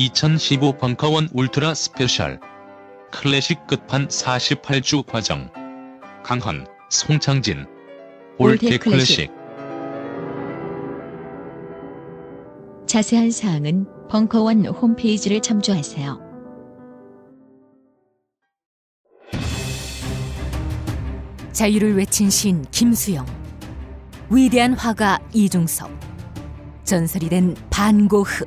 (2015) 벙커원 울트라 스페셜 클래식 끝판 48주 과정 강헌, 송창진 클래식 클래식. 자세한 사항은 벙커원 홈페이지를 참조하세요. 자유를 외친 시인 김수영, 위대한 화가 이중섭, 전설이 된 반고흐.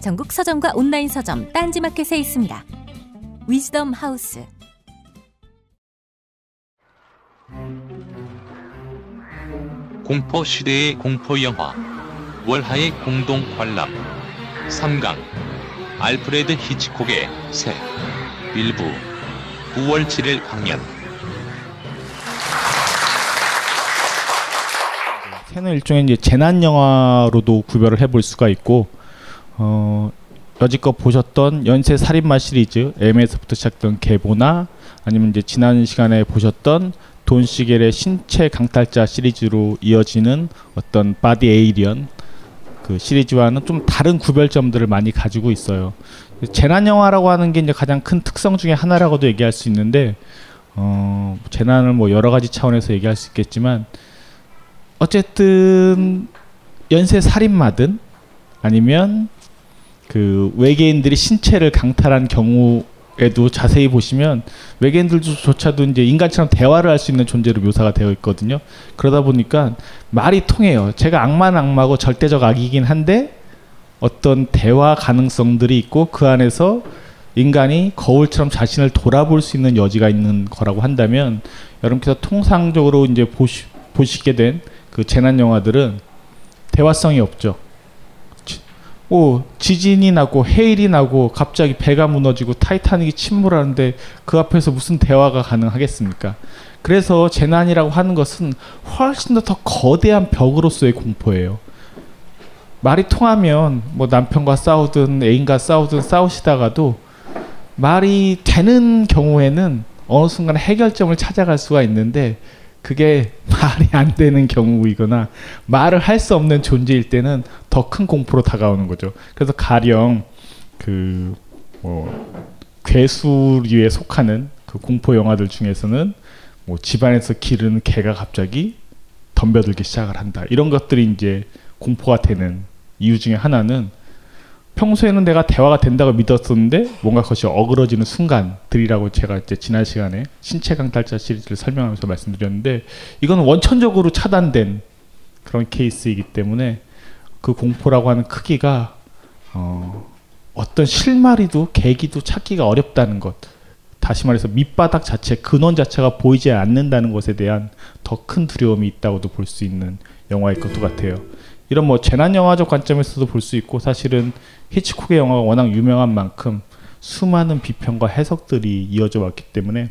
전국 서점과 온라인 서점 딴지마켓에 있습니다. 위즈덤 하우스. 공포 시대의 공포 영화 월하의 공동 관람 3강 알프레드 히치콕의 새 일부 9월 7일 강연 새는 일종의 이제 재난 영화로도 구별을 해볼 수가 있고 어, 여지껏 보셨던 연쇄 살인마 시리즈 M에서부터 시작된 계보나 아니면 이제 지난 시간에 보셨던 돈 시겔의 신체 강탈자 시리즈로 이어지는 어떤 바디 에이리언 그 시리즈와는 좀 다른 구별점들을 많이 가지고 있어요. 재난 영화라고 하는 게 이제 가장 큰 특성 중에 하나라고도 얘기할 수 있는데 어, 재난을 뭐 여러 가지 차원에서 얘기할 수 있겠지만 어쨌든 연쇄 살인마든 아니면 그 외계인들이 신체를 강탈한 경우에도 자세히 보시면 외계인들조차도 이제 인간처럼 대화를 할 수 있는 존재로 묘사가 되어 있거든요. 그러다 보니까 말이 통해요. 제가 악마는 악마고 절대적 악이긴 한데 어떤 대화 가능성들이 있고 그 안에서 인간이 거울처럼 자신을 돌아볼 수 있는 여지가 있는 거라고 한다면 여러분께서 통상적으로 이제 보시, 보시게 된 그 재난 영화들은 대화성이 없죠. 지- 오 지진이 나고 해일이 나고 갑자기 배가 무너지고 타이타닉이 침몰하는데 그 앞에서 무슨 대화가 가능하겠습니까? 그래서 재난이라고 하는 것은 훨씬 더 더 거대한 벽으로서의 공포예요. 말이 통하면 뭐 남편과 싸우든 애인과 싸우든 싸우시다가도 말이 되는 경우에는 어느 순간 해결점을 찾아갈 수가 있는데 그게 말이 안 되는 경우이거나 말을 할 수 없는 존재일 때는 더 큰 공포로 다가오는 거죠. 그래서 가령 그 뭐 괴수류에 속하는 그 공포 영화들 중에서는 뭐 집안에서 기르는 개가 갑자기 덤벼들기 시작을 한다. 이런 것들이 이제 공포가 되는 이유 중에 하나는 평소에는 내가 대화가 된다고 믿었었는데 뭔가 그것이 어그러지는 순간들이라고 제가 이제 지난 시간에 신체 강탈자 시리즈를 설명하면서 말씀드렸는데 이건 원천적으로 차단된 그런 케이스이기 때문에 그 공포라고 하는 크기가 어, 어떤 실마리도 계기도 찾기가 어렵다는 것. 다시 말해서 밑바닥 자체 근원 자체가 보이지 않는다는 것에 대한 더 큰 두려움이 있다고도 볼 수 있는 영화일 것도 같아요. 이런 뭐 재난 영화적 관점에서도 볼 수 있고 사실은 히치콕의 영화가 워낙 유명한 만큼 수많은 비평과 해석들이 이어져 왔기 때문에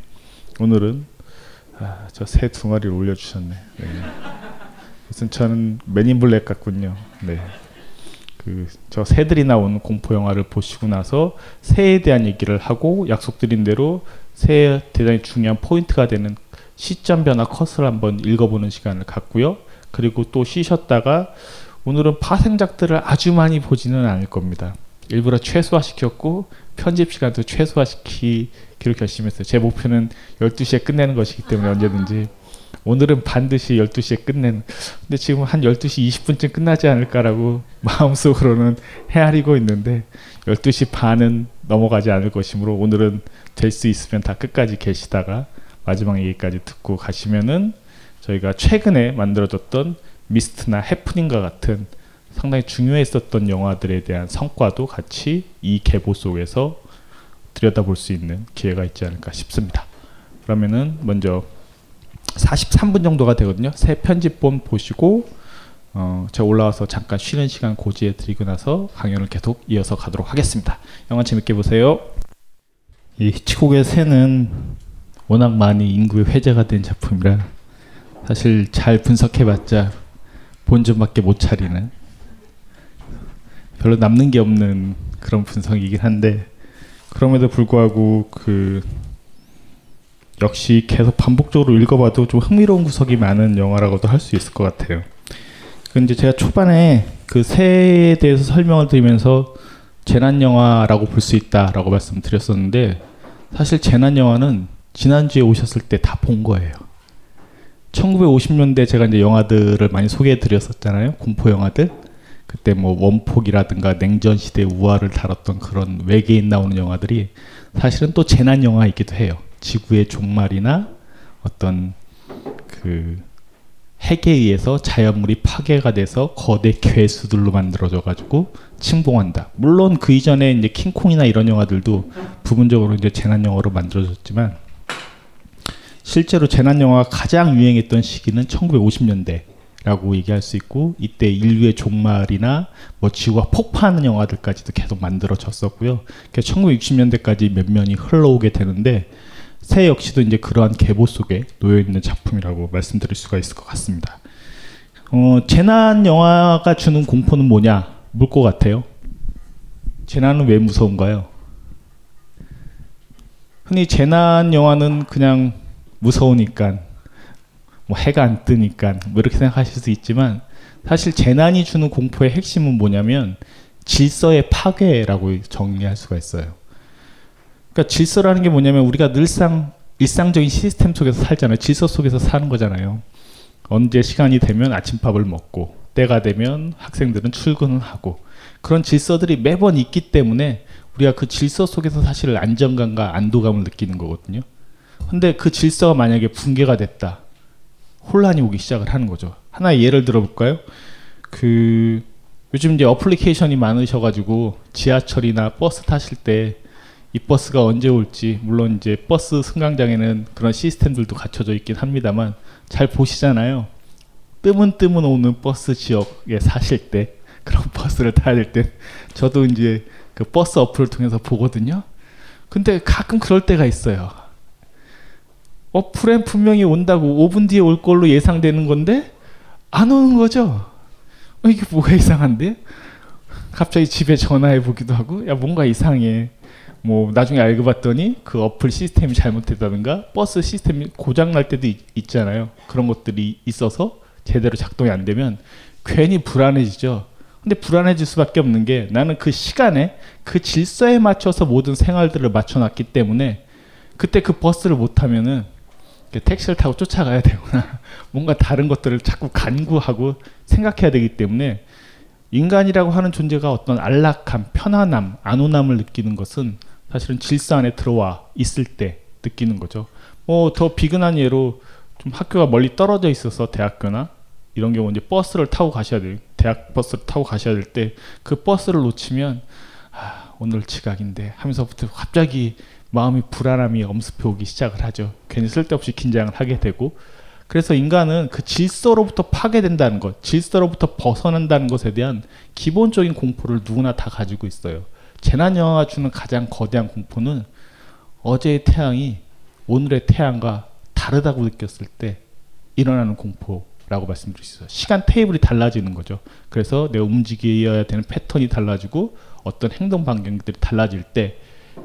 오늘은 아, 저새두 마리를 올려주셨네. 네. 아무튼 저는 맨 인 블랙 같군요. 네. 그 저 새들이 나오는 공포 영화를 보시고 나서 새에 대한 얘기를 하고 약속드린 대로 새에 대단히 중요한 포인트가 되는 시점 변화 컷을 한번 읽어보는 시간을 갖고요. 그리고 또 쉬셨다가 오늘은 파생작들을 아주 많이 보지는 않을 겁니다. 일부러 최소화시켰고 편집 시간도 최소화시키기로 결심했어요. 제 목표는 12시에 끝내는 것이기 때문에 언제든지 오늘은 반드시 12시에 끝내는 근데 지금 한 12시 20분쯤 끝나지 않을까라고 마음속으로는 헤아리고 있는데 12시 반은 넘어가지 않을 것이므로 오늘은 될 수 있으면 다 끝까지 계시다가 마지막 얘기까지 듣고 가시면은 저희가 최근에 만들어졌던 미스트나 해프닝과 같은 상당히 중요했었던 영화들에 대한 성과도 같이 이 계보 속에서 들여다볼 수 있는 기회가 있지 않을까 싶습니다. 그러면은 먼저 43분 정도가 되거든요. 새 편집본 보시고 어, 제가 올라와서 잠깐 쉬는 시간 고지해 드리고 나서 강연을 계속 이어서 가도록 하겠습니다. 영화 재밌게 보세요. 이 히치콕의 새는 워낙 많이 인구의 회자가 된 작품이라 사실 잘 분석해봤자 본전밖에 못 차리는 별로 남는 게 없는 그런 분석이긴 한데 그럼에도 불구하고 그 역시 계속 반복적으로 읽어봐도 좀 흥미로운 구석이 많은 영화라고도 할 수 있을 것 같아요. 근데 제가 초반에 그 새에 대해서 설명을 드리면서 재난 영화라고 볼 수 있다라고 말씀드렸었는데 사실 재난 영화는 지난주에 오셨을 때 다 본 거예요. 1950년대 제가 이제 영화들을 많이 소개해 드렸었잖아요. 공포 영화들. 그때 뭐 원폭이라든가 냉전 시대 우화를 다뤘던 그런 외계인 나오는 영화들이 사실은 또 재난 영화이기도 해요. 지구의 종말이나 어떤 그 핵에 의해서 자연물이 파괴가 돼서 거대 괴수들로 만들어져 가지고 침공한다. 물론 그 이전에 이제 킹콩이나 이런 영화들도 부분적으로 이제 재난 영화로 만들어졌지만 실제로 재난 영화가 가장 유행했던 시기는 1950년대 라고 얘기할 수 있고 이때 인류의 종말이나 뭐 지구가 폭파하는 영화들까지도 계속 만들어졌었고요. 그래서 1960년대까지 몇 년이 흘러오게 되는데 새 역시도 이제 그러한 계보 속에 놓여 있는 작품이라고 말씀드릴 수가 있을 것 같습니다. 어, 재난 영화가 주는 공포는 뭐냐? 물 것 같아요. 재난은 왜 무서운가요? 흔히 재난 영화는 그냥 무서우니까 뭐 해가 안 뜨니까 뭐 이렇게 생각하실 수 있지만 사실 재난이 주는 공포의 핵심은 뭐냐면 질서의 파괴라고 정리할 수가 있어요. 그러니까 질서라는 게 뭐냐면 우리가 늘상 일상적인 시스템 속에서 살잖아요. 질서 속에서 사는 거잖아요. 언제 시간이 되면 아침밥을 먹고 때가 되면 학생들은 출근을 하고 그런 질서들이 매번 있기 때문에 우리가 그 질서 속에서 사실 안정감과 안도감을 느끼는 거거든요. 근데 그 질서가 만약에 붕괴가 됐다. 혼란이 오기 시작을 하는 거죠. 하나의 예를 들어볼까요? 그 요즘 이제 어플리케이션이 많으셔가지고 지하철이나 버스 타실 때 이 버스가 언제 올지 물론 이제 버스 승강장에는 그런 시스템들도 갖춰져 있긴 합니다만 잘 보시잖아요. 뜨문 뜨문 오는 버스 지역에 사실 때 그런 버스를 타야 될 때 저도 이제 그 버스 어플을 통해서 보거든요. 근데 가끔 그럴 때가 있어요. 어플엔 분명히 온다고 5분 뒤에 올 걸로 예상되는 건데 안 오는 거죠. 어, 이게 뭐가 이상한데? 갑자기 집에 전화해 보기도 하고 야 뭔가 이상해. 뭐 나중에 알고 봤더니 그 어플 시스템이 잘못됐다든가 버스 시스템이 고장 날 때도 있잖아요, 그런 것들이 있어서 제대로 작동이 안 되면 괜히 불안해지죠. 근데 불안해질 수밖에 없는 게 나는 그 시간에 그 질서에 맞춰서 모든 생활들을 맞춰놨기 때문에 그때 그 버스를 못 타면은 택시를 타고 쫓아가야 되거나 뭔가 다른 것들을 자꾸 간구하고 생각해야 되기 때문에 인간이라고 하는 존재가 어떤 안락함, 편안함, 안온함을 느끼는 것은 사실은 질서 안에 들어와 있을 때 느끼는 거죠. 뭐 더 비근한 예로 좀 학교가 멀리 떨어져 있어서 대학교나 이런 경우 이제 버스를 타고 가셔야 돼요. 대학 버스를 타고 가셔야 될 때 그 버스를 놓치면 아, 오늘 지각인데 하면서부터 갑자기 마음이 불안함이 엄습해 오기 시작을 하죠. 괜히 쓸데없이 긴장을 하게 되고 그래서 인간은 그 질서로부터 파괴된다는 것, 질서로부터 벗어난다는 것에 대한 기본적인 공포를 누구나 다 가지고 있어요. 재난 영화가 주는 가장 거대한 공포는 어제의 태양이 오늘의 태양과 다르다고 느꼈을 때 일어나는 공포라고 라고 말씀드릴 수 있어요. 시간 테이블이 달라지는 거죠. 그래서 내가 움직여야 되는 패턴이 달라지고 어떤 행동 반경들이 달라질 때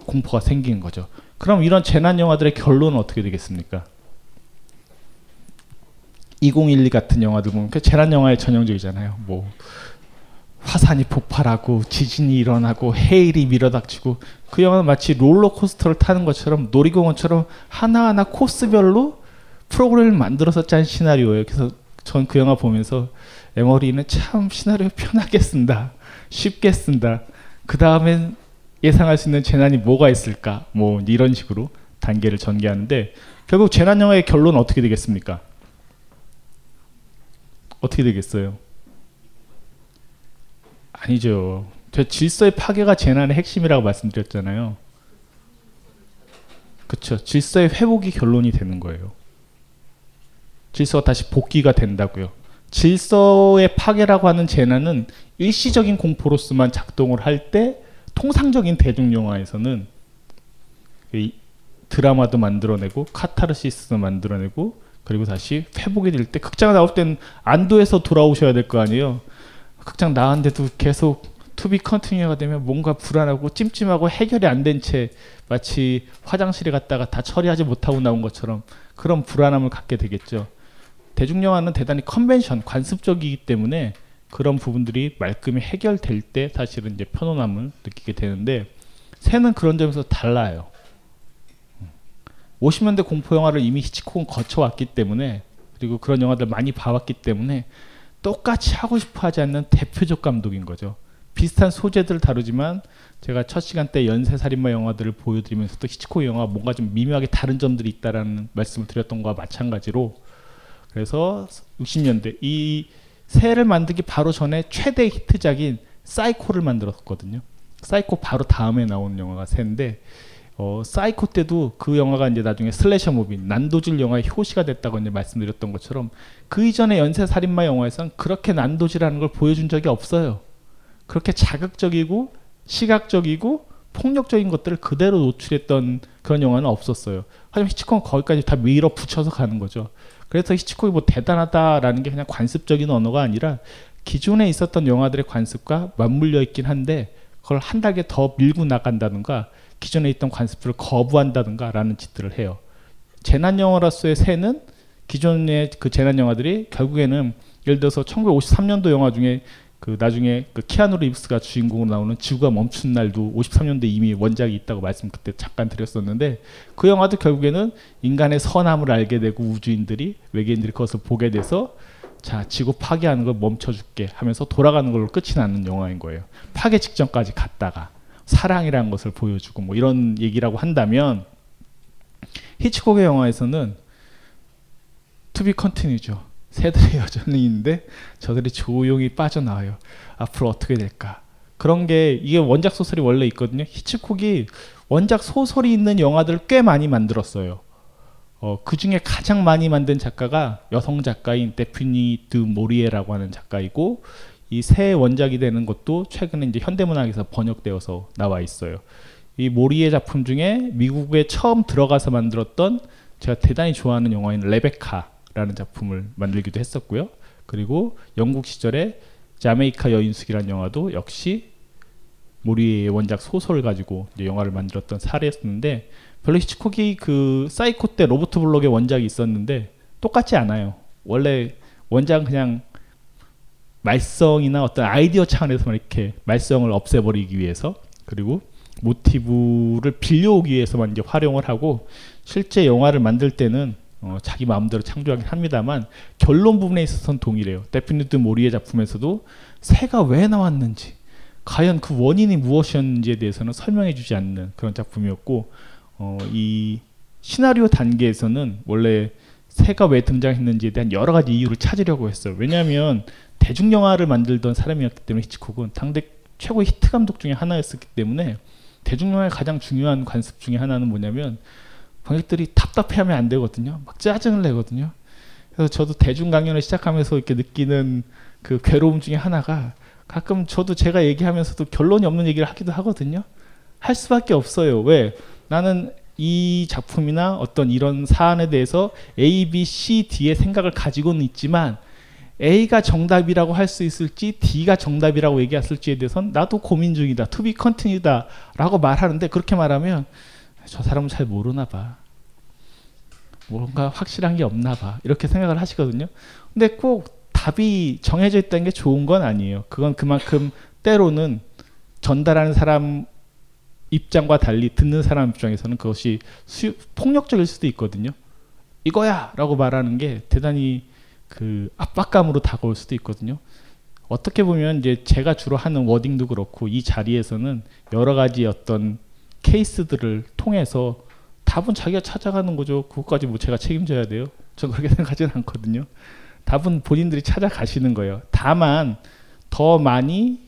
공포가 생기는 거죠. 그럼 이런 재난 영화들의 결론은 어떻게 되겠습니까? 2012 같은 영화들 보면 그 재난 영화의 전형적이잖아요. 뭐 화산이 폭발하고 지진이 일어나고 해일이 밀어닥치고 그 영화는 마치 롤러코스터를 타는 것처럼 놀이공원처럼 하나하나 코스별로 프로그램을 만들어서 짠 시나리오예요. 그래서 전 그 영화 보면서 에머리는 참 시나리오 편하게 쓴다. 쉽게 쓴다. 그 다음엔 예상할 수 있는 재난이 뭐가 있을까? 뭐 이런 식으로 단계를 전개하는데 결국 재난 영화의 결론은 어떻게 되겠습니까? 어떻게 되겠어요? 아니죠. 저 질서의 파괴가 재난의 핵심이라고 말씀드렸잖아요. 그렇죠. 질서의 회복이 결론이 되는 거예요. 질서가 다시 복귀가 된다고요. 질서의 파괴라고 하는 재난은 일시적인 공포로서만 작동을 할 때 통상적인 대중 영화에서는 이 드라마도 만들어내고 카타르시스도 만들어내고 그리고 다시 회복이 될 때 극장 나올 땐 안도에서 돌아오셔야 될 거 아니에요. 극장 나왔는데도 계속 to be continue가 되면 뭔가 불안하고 찜찜하고 해결이 안 된 채 마치 화장실에 갔다가 다 처리하지 못하고 나온 것처럼 그런 불안함을 갖게 되겠죠. 대중영화는 대단히 컨벤션, 관습적이기 때문에 그런 부분들이 말끔히 해결될 때 사실은 이제 편안함을 느끼게 되는데 새는 그런 점에서 달라요. 50년대 공포 영화를 이미 히치콕은 거쳐왔기 때문에 그리고 그런 영화들 많이 봐왔기 때문에 똑같이 하고 싶어 하지 않는 대표적 감독인 거죠. 비슷한 소재들을 다루지만 제가 첫 시간 때 연쇄살인마 영화들을 보여드리면서도 히치콕 영화 뭔가 좀 미묘하게 다른 점들이 있다라는 말씀을 드렸던 거와 마찬가지로 그래서 60년대 이 새를 만들기 바로 전에 최대 히트작인 사이코를 만들었거든요. 사이코 바로 다음에 나온 영화가 새인데 어, 사이코 때도 그 영화가 이제 나중에 slasher movie, 난도질 영화의 효시가 됐다고 이제 말씀드렸던 것처럼 그 이전의 연쇄 살인마 영화에선 그렇게 난도질하는 걸 보여준 적이 없어요. 그렇게 자극적이고 시각적이고 폭력적인 것들을 그대로 노출했던 그런 영화는 없었어요. 하지만 히치콕은 거기까지 다 밀어 붙여서 가는 거죠. 그래서 히치콕이 뭐 대단하다라는 게 그냥 관습적인 언어가 아니라 기존에 있었던 영화들의 관습과 맞물려 있긴 한데 그걸 한 단계 더 밀고 나간다든가 기존에 있던 관습들을 거부한다든가라는 짓들을 해요. 재난 영화로서의 새는 기존의 그 재난 영화들이 결국에는 예를 들어서 1953년도 영화 중에 그 나중에 그 키아누 리브스가 주인공으로 나오는 지구가 멈춘 날도 53년대 이미 원작이 있다고 말씀 그때 잠깐 드렸었는데 그 영화도 결국에는 인간의 선함을 알게 되고 우주인들이 외계인들이 그것을 보게 돼서 자 지구 파괴하는 걸 멈춰줄게 하면서 돌아가는 걸로 끝이 나는 영화인 거예요. 파괴 직전까지 갔다가 사랑이라는 것을 보여주고 뭐 이런 얘기라고 한다면 히치콕의 영화에서는 to be continue죠. 새들이 여전히 있는데 저들이 조용히 빠져나와요. 앞으로 어떻게 될까? 그런 게 이게 원작 소설이 원래 있거든요. 히치콕이 원작 소설이 있는 영화들을 꽤 많이 만들었어요. 어, 그 중에 가장 많이 만든 작가가 여성 작가인 데프니 드 모리에라고 하는 작가이고 이 새 원작이 되는 것도 최근에 이제 현대문학에서 번역되어서 나와 있어요. 이 모리에 작품 중에 미국에 처음 들어가서 만들었던 제가 대단히 좋아하는 영화인 레베카 라는 작품을 만들기도 했었고요. 그리고 영국 시절에 자메이카 여인숙이라는 영화도 역시 모리에 원작 소설을 가지고 영화를 만들었던 사례였는데 별로 히치콕이 그 사이코 때 로버트 블록의 원작이 있었는데 똑같지 않아요. 원래 원작은 그냥 발상이나 어떤 아이디어 차원에서만 이렇게 말썽을 없애버리기 위해서 그리고 모티브를 빌려오기 위해서만 이제 활용을 하고 실제 영화를 만들 때는 어, 자기 마음대로 창조하긴 합니다만 결론 부분에 있어서는 동일해요. 데프니 드 모리에의 작품에서도 새가 왜 나왔는지 과연 그 원인이 무엇이었는지에 대해서는 설명해주지 않는 그런 작품이었고 어, 이 시나리오 단계에서는 원래 새가 왜 등장했는지에 대한 여러 가지 이유를 찾으려고 했어요. 왜냐하면 대중 영화를 만들던 사람이었기 때문에 히치콕은 당대 최고의 히트 감독 중에 하나였었기 때문에 대중 영화의 가장 중요한 관습 중에 하나는 뭐냐면 관객들이 답답해하면 안 되거든요. 막 짜증을 내거든요. 그래서 저도 대중 강연을 시작하면서 이렇게 느끼는 그 괴로움 중에 하나가 가끔 저도 제가 얘기하면서도 결론이 없는 얘기를 하기도 하거든요. 할 수밖에 없어요. 왜? 나는 이 작품이나 어떤 이런 사안에 대해서 A, B, C, D의 생각을 가지고는 있지만 A가 정답이라고 할 수 있을지 D가 정답이라고 얘기했을지에 대해서는 나도 고민 중이다. To be continued다라고 말하는데 그렇게 말하면 저 사람은 잘 모르나 봐. 뭔가 확실한 게 없나 봐. 이렇게 생각을 하시거든요. 근데 꼭 답이 정해져 있다는 게 좋은 건 아니에요. 그건 그만큼 때로는 전달하는 사람 입장과 달리 듣는 사람 입장에서는 그것이 수, 폭력적일 수도 있거든요. 이거야 라고 말하는 게 대단히 그 압박감으로 다가올 수도 있거든요. 어떻게 보면 이제 제가 주로 하는 워딩도 그렇고 이 자리에서는 여러 가지 어떤 케이스들을 통해서 답은 자기가 찾아가는 거죠. 그것까지 뭐 제가 책임져야 돼요. 전 그렇게 생각하지는 않거든요. 답은 본인들이 찾아가시는 거예요. 다만 더 많이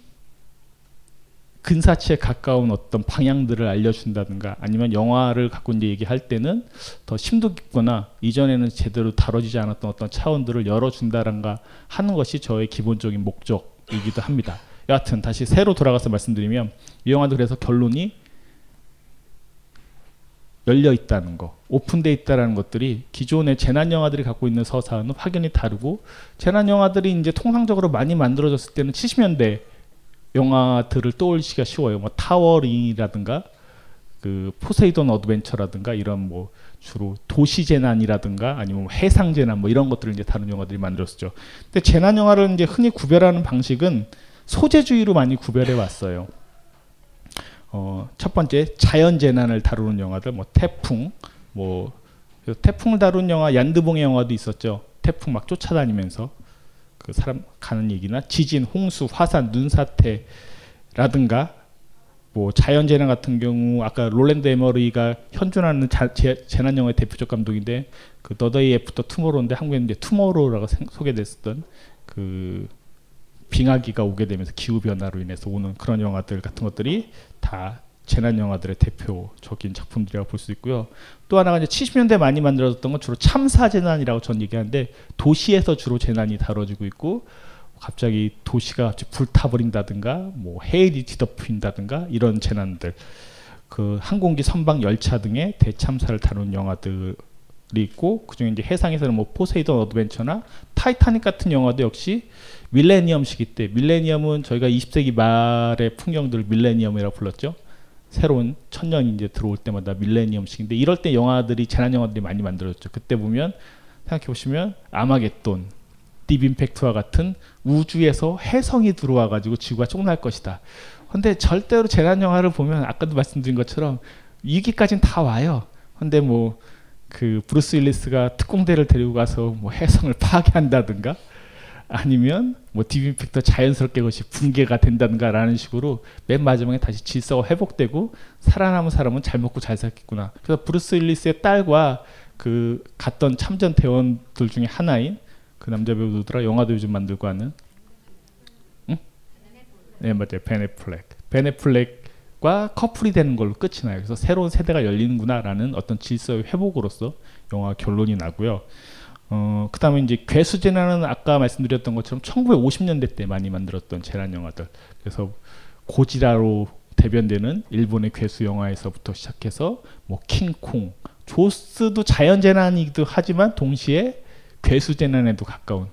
근사치에 가까운 어떤 방향들을 알려준다든가 아니면 영화를 갖고 이제 얘기할 때는 더 심도 깊거나 이전에는 제대로 다뤄지지 않았던 어떤 차원들을 열어준다든가 하는 것이 저의 기본적인 목적이기도 합니다. 여하튼 다시 새로 돌아가서 말씀드리면 이 영화도 그래서 결론이 열려 있다는 거, 오픈돼 있다라는 것들이 기존의 재난 영화들이 갖고 있는 서사는 확연히 다르고 재난 영화들이 이제 통상적으로 많이 만들어졌을 때는 70년대 영화들을 떠올리기가 쉬워요. 뭐 타워링이라든가 그 포세이돈 어드벤처라든가 이런 뭐 주로 도시 재난이라든가 아니면 뭐 해상 재난 뭐 이런 것들을 이제 다른 영화들이 만들었죠. 근데 재난 영화를 이제 흔히 구별하는 방식은 소재주의로 많이 구별해 왔어요. 어, 첫 번째 자연 재난을 다루는 영화들 뭐 태풍 뭐 태풍을 다룬 영화 얀 드봉의 영화도 있었죠. 태풍 막 쫓아다니면서 그 사람 가는 얘기나 지진, 홍수, 화산, 눈사태라든가 뭐 자연 재난 같은 경우 아까 롤랜드 에머리가 현존하는 자, 재, 재난 영화의 대표적 감독인데 그 The Day After Tomorrow인데 한국에는 이제 투모로우라고 생, 소개됐었던 그 빙하기가 오게 되면서 기후 변화로 인해서 오는 그런 영화들 같은 것들이 다 재난 영화들의 대표적인 작품들이라고 볼 수 있고요. 또 하나가 이제 70년대 많이 만들어졌던 건 주로 참사 재난이라고 전 얘기하는데 도시에서 주로 재난이 다뤄지고 있고 갑자기 도시가 갑자기 불타버린다든가 뭐 해일이 뒤덮인다든가 이런 재난들 그 항공기 선박 열차 등의 대참사를 다룬 영화들이 있고 그중에 이제 해상에서는 뭐 포세이돈 어드벤처나 타이타닉 같은 영화도 역시 밀레니엄 시기 때 밀레니엄은 저희가 20세기 말의 풍경들을 밀레니엄이라고 불렀죠. 새로운 천년이 이제 들어올 때마다 밀레니엄 시기인데 이럴 때 영화들이 재난 영화들이 많이 만들어졌죠. 그때 보면 생각해 보시면 아마겟돈, 딥임팩트와 같은 우주에서 혜성이 들어와 가지고 지구가 쪽날 것이다. 근데 절대로 재난 영화를 보면 아까도 말씀드린 것처럼 위기까지는 다 와요. 근데 뭐 그 브루스 윌리스가 특공대를 데리고 가서 뭐 혜성을 파괴한다든가 아니면 뭐 딥임팩트 자연스럽게 것이 붕괴가 된다든가라는 식으로 맨 마지막에 다시 질서가 회복되고 살아남은 사람은 잘 먹고 잘 살겠구나. 그래서 브루스 윌리스의 딸과 그 갔던 참전 대원들 중에 하나인 그 남자 배우 누구더라 영화도 요즘 만들고 하는 응? 네 맞아요 벤 애플렉 벤 애플렉과 커플이 되는 걸로 끝이 나요. 그래서 새로운 세대가 열리는구나라는 어떤 질서의 회복으로서 영화 결론이 나고요. 어, 그 다음에 이제 괴수 재난은 아까 말씀드렸던 것처럼 1950년대 때 많이 만들었던 재난 영화들. 그래서 고지라로 대변되는 일본의 괴수 영화에서부터 시작해서 뭐 킹콩, 조스도 자연 재난이기도 하지만 동시에 괴수 재난에도 가까운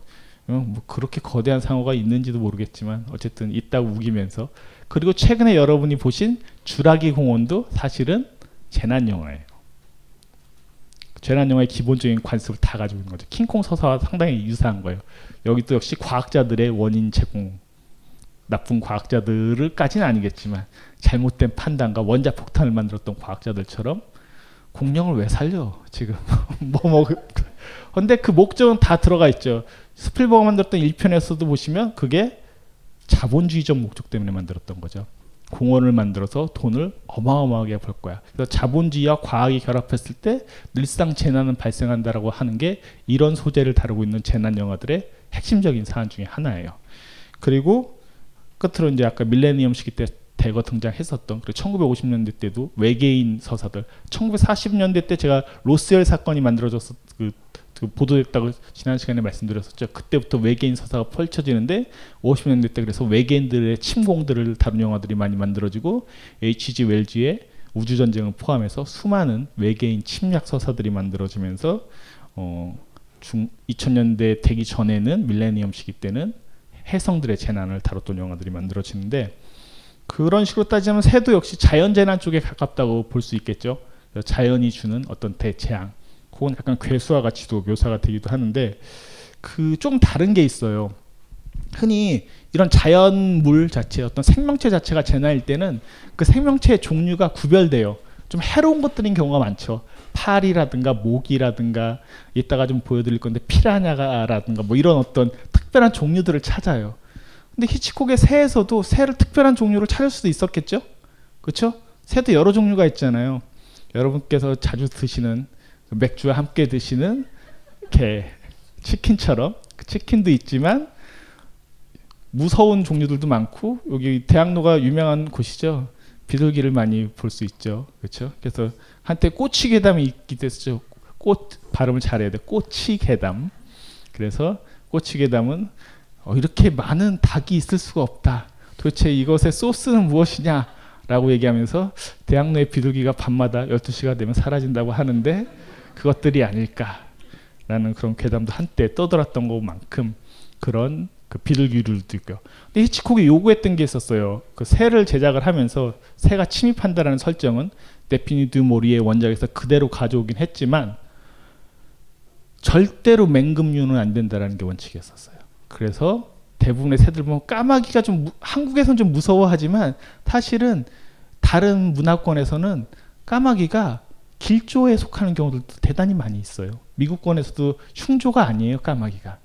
어, 뭐 그렇게 거대한 상호가 있는지도 모르겠지만 어쨌든 있다고 우기면서 그리고 최근에 여러분이 보신 주라기 공원도 사실은 재난 영화예요. 재난 영화의 기본적인 관습을 다 가지고 있는 거죠. 킹콩 서사와 상당히 유사한 거예요. 여기도 역시 과학자들의 원인 제공, 나쁜 과학자들을까지는 아니겠지만 잘못된 판단과 원자 폭탄을 만들었던 과학자들처럼 공룡을 왜 살려 지금 뭐 뭐. 근데 그 목적은 다 들어가 있죠. 스필버가 만들었던 1편에서도 보시면 그게 자본주의적 목적 때문에 만들었던 거죠. 공원을 만들어서 돈을 어마어마하게 벌 거야. 그래서 자본주의와 과학이 결합했을 때 늘상 재난은 발생한다라고 하는 게 이런 소재를 다루고 있는 재난 영화들의 핵심적인 사안 중에 하나예요. 그리고 끝으로 이제 아까 밀레니엄 시기 때 대거 등장했었던 그리고 1950년대 때도 외계인 서사들 1940년대 때 제가 로스웰 사건이 만들어졌었 그, 그 보도됐다고 지난 시간에 말씀드렸었죠. 그때부터 외계인 서사가 펼쳐지는데 50년대 때 그래서 외계인들의 침공들을 다룬 영화들이 많이 만들어지고 H.G. 웰즈의 우주 전쟁을 포함해서 수많은 외계인 침략 서사들이 만들어지면서 어, 중 2000년대 되기 전에는 밀레니엄 시기 때는 해성들의 재난을 다뤘던 영화들이 만들어지는데 그런 식으로 따지면 새도 역시 자연 재난 쪽에 가깝다고 볼 수 있겠죠. 자연이 주는 어떤 대재앙, 혹은 약간 괴수와 같이도 묘사가 되기도 하는데 그 좀 다른 게 있어요. 흔히 이런 자연물 자체, 어떤 생명체 자체가 재난일 때는 그 생명체의 종류가 구별돼요. 좀 해로운 것들인 경우가 많죠. 파리라든가 모기라든가 이따가 좀 보여드릴 건데 피라냐라든가 뭐 이런 어떤 특별한 종류들을 찾아요. 근데 히치콕의 새에서도 새를 특별한 종류를 찾을 수도 있었겠죠? 그렇죠? 새도 여러 종류가 있잖아요. 여러분께서 자주 드시는 그 맥주와 함께 드시는 게 치킨처럼 그 치킨도 있지만 무서운 종류들도 많고 여기 대학로가 유명한 곳이죠. 비둘기를 많이 볼 수 있죠. 그렇죠? 그래서 한때 꼬치 괴담이 있기도 했죠. 꽃 발음을 잘해야 돼. 꼬치 괴담. 그래서 꼬치 괴담은 어, 이렇게 많은 닭이 있을 수가 없다. 도대체 이것의 소스는 무엇이냐? 라고 얘기하면서 대학로의 비둘기가 밤마다 12시가 되면 사라진다고 하는데 그것들이 아닐까라는 그런 괴담도 한때 떠돌았던 것만큼 그런 그 비둘기들도 있고요. 근데 히치콕이 요구했던 게 있었어요. 그 새를 제작을 하면서 새가 침입한다라는 설정은 데피니 드 모리의 원작에서 그대로 가져오긴 했지만 절대로 맹금류는 안 된다라는 게 원칙이었었어요. 그래서 대부분의 새들 보면 까마귀가 좀 무, 한국에서는 좀 무서워하지만 사실은 다른 문화권에서는 까마귀가 길조에 속하는 경우들도 대단히 많이 있어요. 미국권에서도 흉조가 아니에요, 까마귀가.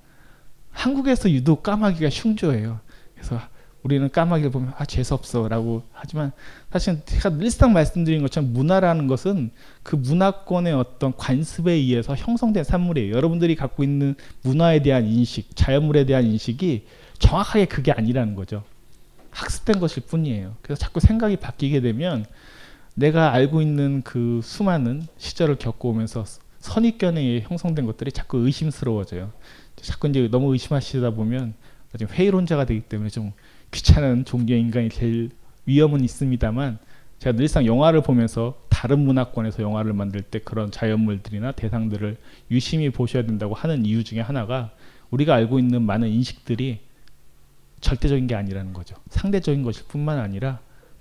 한국에서 유독 까마귀가 흉조예요. 그래서 우리는 까마귀를 보면 아 재수없어 라고 하지만 사실 제가 늘상 말씀드린 것처럼 문화라는 것은 그 문화권의 어떤 관습에 의해서 형성된 산물이에요. 여러분들이 갖고 있는 문화에 대한 인식, 자연물에 대한 인식이 정확하게 그게 아니라는 거죠. 학습된 것일 뿐이에요. 그래서 자꾸 생각이 바뀌게 되면 내가 알고 있는 그 수많은 시절을 겪어오면서 선입견에 형성된 것들이 자꾸 의심스러워져요. 자꾸 이제 너무 의심하시다 보면 회의론자가 되기 때문에 좀 귀찮은 종류의 인간이 될 위험은 있습니다만 제가 늘상 영화를 보면서 다른 문화권에서 영화를 만들 때 그런 자연물들이나 대상들을 유심히 보셔야 된다고 하는 이유 중에 하나가 우리가 알고 있는 많은 인식들이 절대적인 게 아니라는 거죠. 상대적인 것일 뿐만 아니라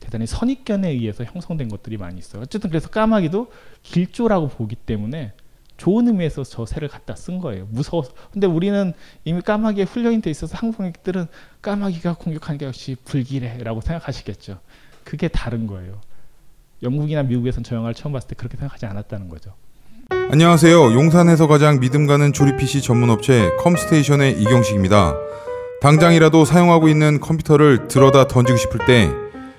대단히 선입견에 의해서 형성된 것들이 많이 있어요. 어쨌든 그래서 까마귀도 길조라고 보기 때문에 좋은 의미에서 저 새를 갖다 쓴 거예요. 무서워. 근데 우리는 이미 까마귀에 훈련이 돼 있어서 항공객들은 까마귀가 공격하는 게 역시 불길해라고 생각하시겠죠. 그게 다른 거예요. 영국이나 미국에선 저 영화를 처음 봤을 때 그렇게 생각하지 않았다는 거죠. 안녕하세요. 용산에서 가장 믿음 가는 조립 PC 전문 업체 컴스테이션의 이경식입니다. 당장이라도 사용하고 있는 컴퓨터를 들어다 던지고 싶을 때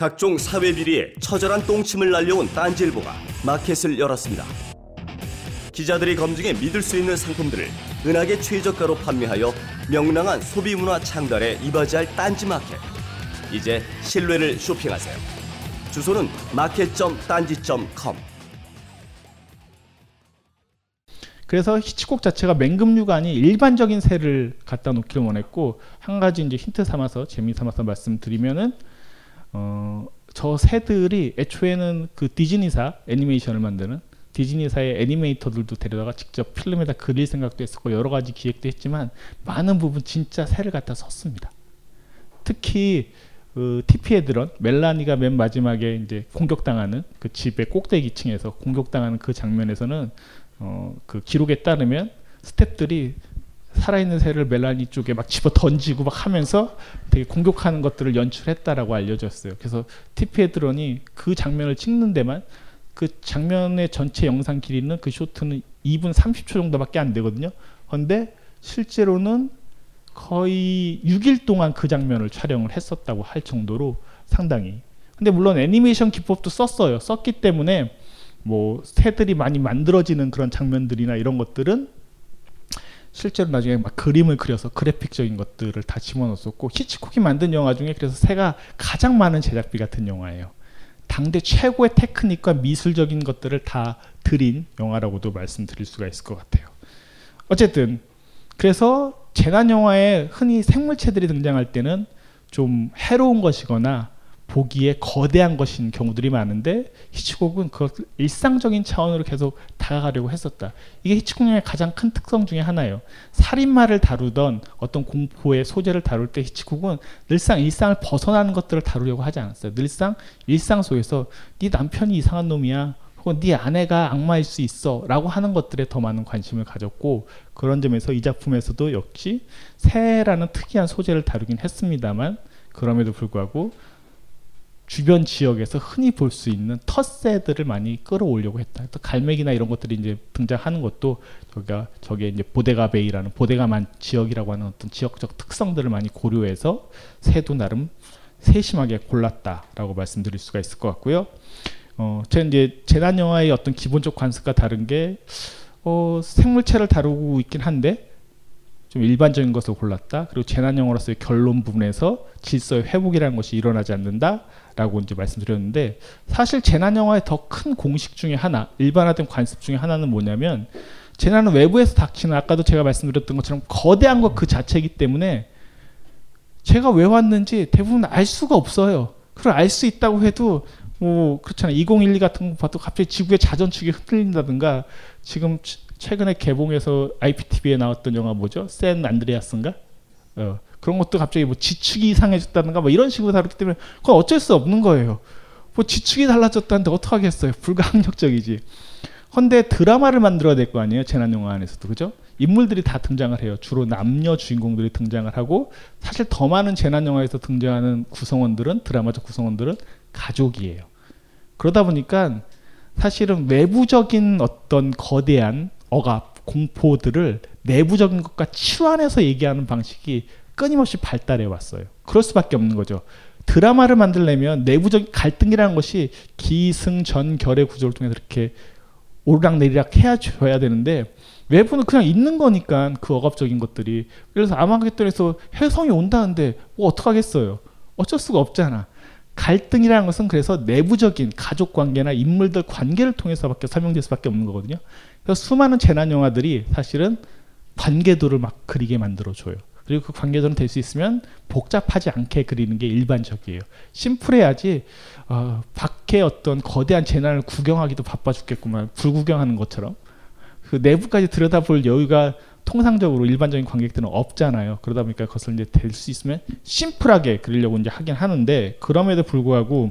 각종 사회 비리에 처절한 똥침을 날려온 딴지일보가 마켓을 열었습니다. 기자들이 검증해 믿을 수 있는 상품들을 은하계 최저가로 판매하여 명랑한 소비 문화 창달에 이바지할 딴지 마켓. 이제 신뢰를 쇼핑하세요. 주소는 마켓.딴지.com. 그래서 히치콕 자체가 맹금류가 아닌 일반적인 새를 갖다 놓기를 원했고 한 가지 이제 힌트 삼아서 재미 삼아서 말씀드리면은 어, 저 새들이 애초에는 그 디즈니사 애니메이션을 만드는 디즈니사의 애니메이터들도 데려다가 직접 필름에다 그릴 생각도 했었고 여러 가지 기획도 했지만 많은 부분 진짜 새를 갖다 썼습니다. 특히 그 들은 멜라니가 맨 마지막에 이제 공격당하는 그 집의 꼭대기층에서 공격당하는 그 장면에서는 어 그 기록에 따르면 스탭들이 살아있는 새를 멜라니 쪽에 막 집어 던지고 막 하면서 되게 공격하는 것들을 연출했다라고 알려졌어요. 그래서 TP에 드론이 그 장면을 찍는 데만 그 장면의 전체 영상 길이는 그 쇼트는 2분 30초 정도밖에 안 되거든요. 그런데 실제로는 거의 6일 동안 그 장면을 촬영을 했었다고 할 정도로 상당히. 근데 물론 애니메이션 기법도 썼어요. 썼기 때문에 뭐 새들이 많이 만들어지는 그런 장면들이나 이런 것들은 실제로 나중에 막 그림을 그려서 그래픽적인 것들을 다 집어넣었었고 히치콕이 만든 영화 중에 그래서 새가 가장 많은 제작비 같은 영화예요. 당대 최고의 테크닉과 미술적인 것들을 다 들인 영화라고도 말씀드릴 수가 있을 것 같아요. 어쨌든 그래서 재난 영화에 흔히 생물체들이 등장할 때는 좀 해로운 것이거나 보기에 거대한 것인 경우들이 많은데 히치콕은 그것을 일상적인 차원으로 계속 다가가려고 했었다. 이게 히치콕의 가장 큰 특성 중에 하나예요. 살인마를 다루던 어떤 공포의 소재를 다룰 때 히치콕은 늘상 일상을 벗어나는 것들을 다루려고 하지 않았어요. 늘상 일상 속에서 네 남편이 이상한 놈이야. 혹은 네 아내가 악마일 수 있어라고 하는 것들에 더 많은 관심을 가졌고 그런 점에서 이 작품에서도 역시 새라는 특이한 소재를 다루긴 했습니다만 그럼에도 불구하고 주변 지역에서 흔히 볼 수 있는 텃새들을 많이 끌어오려고 했다. 또 갈매기나 이런 것들이 이제 등장하는 것도 저기가 저게 이제 보데가 베이라는 보데가만 지역이라고 하는 어떤 지역적 특성들을 많이 고려해서 새도 나름 세심하게 골랐다라고 말씀드릴 수가 있을 것 같고요. 어, 제가 이제 재난 영화의 어떤 기본적 관습과 다른 게 어, 생물체를 다루고 있긴 한데 좀 일반적인 것을 골랐다. 그리고 재난 영화로서의 결론 부분에서 질서의 회복이라는 것이 일어나지 않는다라고 이제 말씀드렸는데 사실 재난 영화의 더 큰 공식 중에 하나, 일반화된 관습 중에 하나는 뭐냐면 재난은 외부에서 닥치는 아까도 제가 말씀드렸던 것처럼 거대한 것 그 자체이기 때문에 제가 왜 왔는지 대부분 알 수가 없어요. 그걸 알 수 있다고 해도 뭐 그렇잖아요. 2012 같은 거 봐도 갑자기 지구의 자전축이 흔들린다든가 지금 최근에 개봉해서 IPTV에 나왔던 영화 뭐죠? 샌 안드레아스인가? 어, 그런 것도 갑자기 뭐 지축이 이상해졌다든가 뭐 이런 식으로 다루기 때문에 그건 어쩔 수 없는 거예요. 뭐 지축이 달라졌다는데 어떡하겠어요. 불가항력적이지. 헌데 드라마를 만들어야 될 거 아니에요. 재난 영화 안에서도 그죠? 인물들이 다 등장을 해요. 주로 남녀 주인공들이 등장을 하고 사실 더 많은 재난 영화에서 등장하는 구성원들은 드라마적 구성원들은 가족이에요. 그러다 보니까 사실은 외부적인 어떤 거대한 억압, 공포들을 내부적인 것과 치환해서 얘기하는 방식이 끊임없이 발달해 왔어요. 그럴 수밖에 없는 거죠. 드라마를 만들려면 내부적인 갈등이라는 것이 기승전결의 구조를 통해서 이렇게 오르락내리락 해줘야 되는데 외부는 그냥 있는 거니까 그 억압적인 것들이 그래서 아마겟돈에서 혜성이 온다는데 뭐 어떡하겠어요. 어쩔 수가 없잖아. 갈등이라는 것은 그래서 내부적인 가족 관계나 인물들 관계를 통해서밖에 설명될 수밖에 없는 거거든요. 그래서 수많은 재난 영화들이 사실은 관계도를 막 그리게 만들어 줘요. 그리고 그 관계도는 될 수 있으면 복잡하지 않게 그리는 게 일반적이에요. 심플해야지 어, 밖에 어떤 거대한 재난을 구경하기도 바빠 죽겠구만 불구경하는 것처럼 그 내부까지 들여다볼 여유가 통상적으로 일반적인 관객들은 없잖아요. 그러다 보니까 그것을 이제 될 수 있으면 심플하게 그리려고 이제 하긴 하는데 그럼에도 불구하고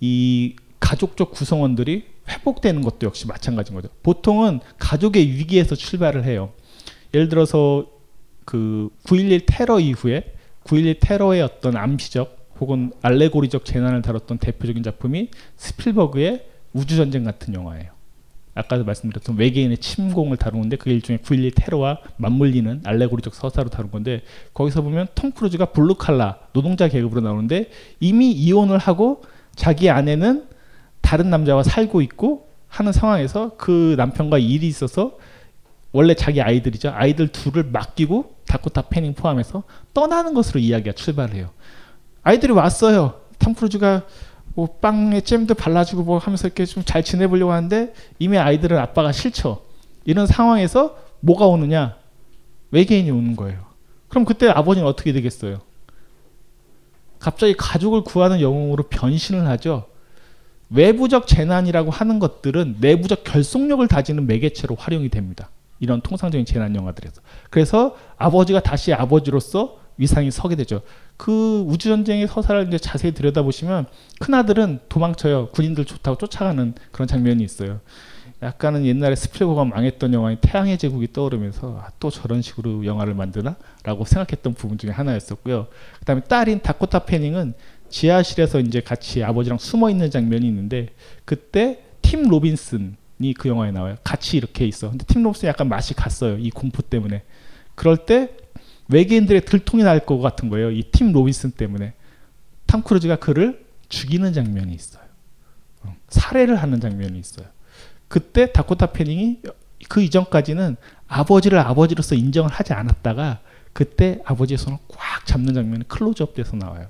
이 가족적 구성원들이 회복되는 것도 역시 마찬가지인 거죠. 보통은 가족의 위기에서 출발을 해요. 예를 들어서 그 9.11 테러 이후에 9.11 테러의 어떤 암시적 혹은 알레고리적 재난을 다뤘던 대표적인 작품이 스필버그의 우주전쟁 같은 영화예요. 아까도 말씀드렸던 외계인의 침공을 다루는데 그게 일종의 9.11 테러와 맞물리는 알레고리적 서사로 다룬 건데 거기서 보면 톰 크루즈가 블루칼라 노동자 계급으로 나오는데 이미 이혼을 하고 자기 아내는 다른 남자와 살고 있고 하는 상황에서 그 남편과 일이 있어서 원래 자기 아이들이죠. 아이들 둘을 맡기고 다코타 패닝 포함해서 떠나는 것으로 이야기가 출발을 해요. 아이들이 왔어요. 톰 크루즈가 뭐 빵에 잼도 발라주고 뭐 하면서 이렇게 좀 잘 지내보려고 하는데 이미 아이들은 아빠가 싫죠. 이런 상황에서 뭐가 오느냐? 외계인이 오는 거예요. 그럼 그때 아버지는 어떻게 되겠어요? 갑자기 가족을 구하는 영웅으로 변신을 하죠. 외부적 재난이라고 하는 것들은 내부적 결속력을 다지는 매개체로 활용이 됩니다. 이런 통상적인 재난 영화들에서. 그래서 아버지가 다시 아버지로서 위상이 서게 되죠. 그 우주전쟁의 서사를 이제 자세히 들여다보시면 큰아들은 도망쳐요. 군인들 좋다고 쫓아가는 그런 장면이 있어요. 약간은 옛날에 스필버가 망했던 영화인 태양의 제국이 떠오르면서 아, 또 저런 식으로 영화를 만드나? 라고 생각했던 부분 중에 하나였었고요. 그 다음에 딸인 다코타 패닝은 지하실에서 이제 같이 아버지랑 숨어 있는 장면이 있는데 그때 팀 로빈슨이 그 영화에 나와요. 같이 이렇게 있어. 근데 팀 로빈슨이 약간 맛이 갔어요. 이 공포 때문에. 그럴 때 외계인들의 들통이 날 것 같은 거예요. 이 팀 로빈슨 때문에. 탐 크루즈가 그를 죽이는 장면이 있어요. 어, 살해를 하는 장면이 있어요. 그때 다코타 패닝이 그 이전까지는 아버지를 아버지로서 인정을 하지 않았다가 그때 아버지의 손을 꽉 잡는 장면이 클로즈업 돼서 나와요.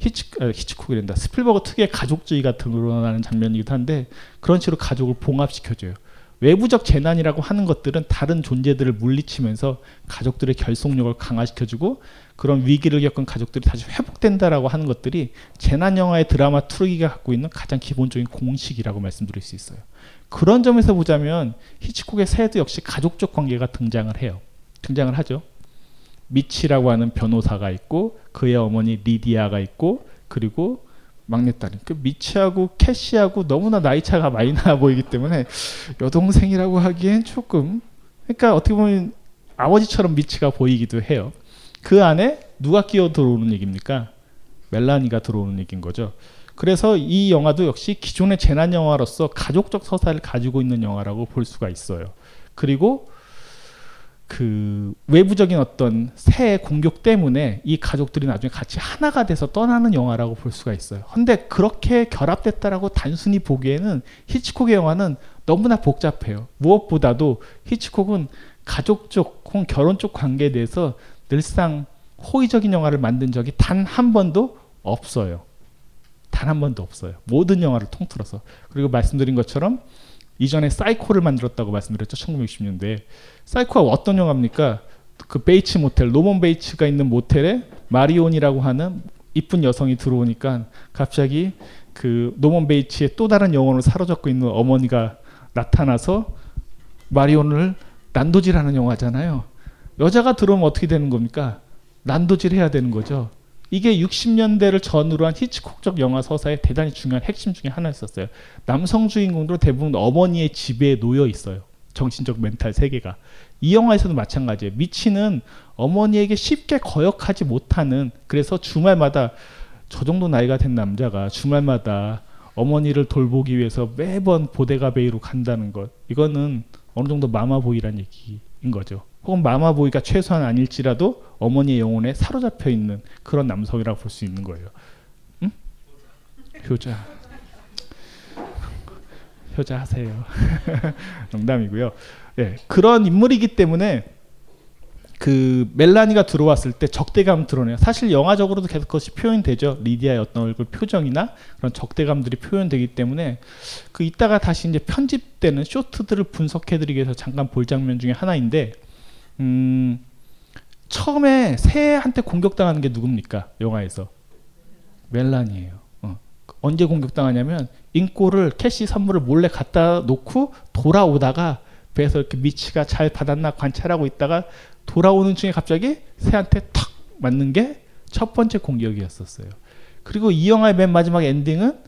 히치, 어, 히치콕이란다. 스필버그 특유의 가족주의가 드러나는 장면이기도 한데 그런 식으로 가족을 봉합시켜줘요. 외부적 재난이라고 하는 것들은 다른 존재들을 물리치면서 가족들의 결속력을 강화시켜주고 그런 위기를 겪은 가족들이 다시 회복된다라고 하는 것들이 재난 영화의 드라마 트루기가 갖고 있는 가장 기본적인 공식이라고 말씀드릴 수 있어요. 그런 점에서 보자면 히치콕의 새도 역시 가족적 관계가 등장을 해요. 등장을 하죠. 미치라고 하는 변호사가 있고 그의 어머니 리디아가 있고 그리고 막내딸이 그 미치하고 캐시하고 너무나 나이 차가 많이 나 보이기 때문에 여동생이라고 하기엔 조금 그러니까 어떻게 보면 아버지처럼 미치가 보이기도 해요. 그 안에 누가 끼어 들어오는 얘기입니까? 멜라니가 들어오는 얘기인 거죠. 그래서 이 영화도 역시 기존의 재난 영화로서 가족적 서사를 가지고 있는 영화라고 볼 수가 있어요. 그리고 그 외부적인 어떤 새의 공격 때문에 이 가족들이 나중에 같이 하나가 돼서 떠나는 영화라고 볼 수가 있어요. 근데 그렇게 결합됐다라고 단순히 보기에는 히치콕의 영화는 너무나 복잡해요. 무엇보다도 히치콕은 가족 쪽 혹은 결혼 쪽 관계에 대해서 늘상 호의적인 영화를 만든 적이 단 한 번도 없어요. 단 한 번도 없어요. 모든 영화를 통틀어서. 그리고 말씀드린 것처럼 이전에 사이코를 만들었다고 말씀드렸죠. 1960년대. 사이코가 어떤 영화입니까? 그 베이츠 모텔, 노먼 베이츠가 있는 모텔에 마리온이라고 하는 이쁜 여성이 들어오니까 갑자기 그 노먼 베이츠의 또 다른 영혼을 사로잡고 있는 어머니가 나타나서 마리온을 난도질하는 영화잖아요. 여자가 들어오면 어떻게 되는 겁니까? 난도질 해야 되는 거죠. 이게 60년대를 전후로 한 히치콕적 영화 서사의 대단히 중요한 핵심 중에 하나였었어요. 남성 주인공도 대부분 어머니의 지배에 놓여 있어요. 정신적 멘탈 세계가. 이 영화에서도 마찬가지예요. 미치는 어머니에게 쉽게 거역하지 못하는 그래서 주말마다 저 정도 나이가 된 남자가 주말마다 어머니를 돌보기 위해서 매번 보데가 베이로 간다는 것 이거는 어느 정도 마마보이란 얘기인 거죠. 혹은 마마보이가 최소한 아닐지라도 어머니의 영혼에 사로잡혀 있는 그런 남성이라고 볼 수 있는 거예요. 응? 효자. 효자 하세요. 농담이고요. 예, 그런 인물이기 때문에 그 멜라니가 들어왔을 때 적대감 드러내요. 사실 영화적으로도 계속 그것이 표현되죠. 리디아의 어떤 얼굴 표정이나 그런 적대감들이 표현되기 때문에 그 이따가 다시 이제 편집되는 쇼트들을 분석해드리기 위해서 잠깐 볼 장면 중에 하나인데 음, 처음에 새한테 공격당하는 게 누굽니까? 영화에서 멜라니예요. 어. 언제 공격당하냐면 잉꼬를 캐시 선물을 몰래 갖다 놓고 돌아오다가 배에서 이렇게 미치가 잘 받았나 관찰하고 있다가 돌아오는 중에 갑자기 새한테 탁 맞는 게 첫 번째 공격이었었어요. 그리고 이 영화의 맨 마지막 엔딩은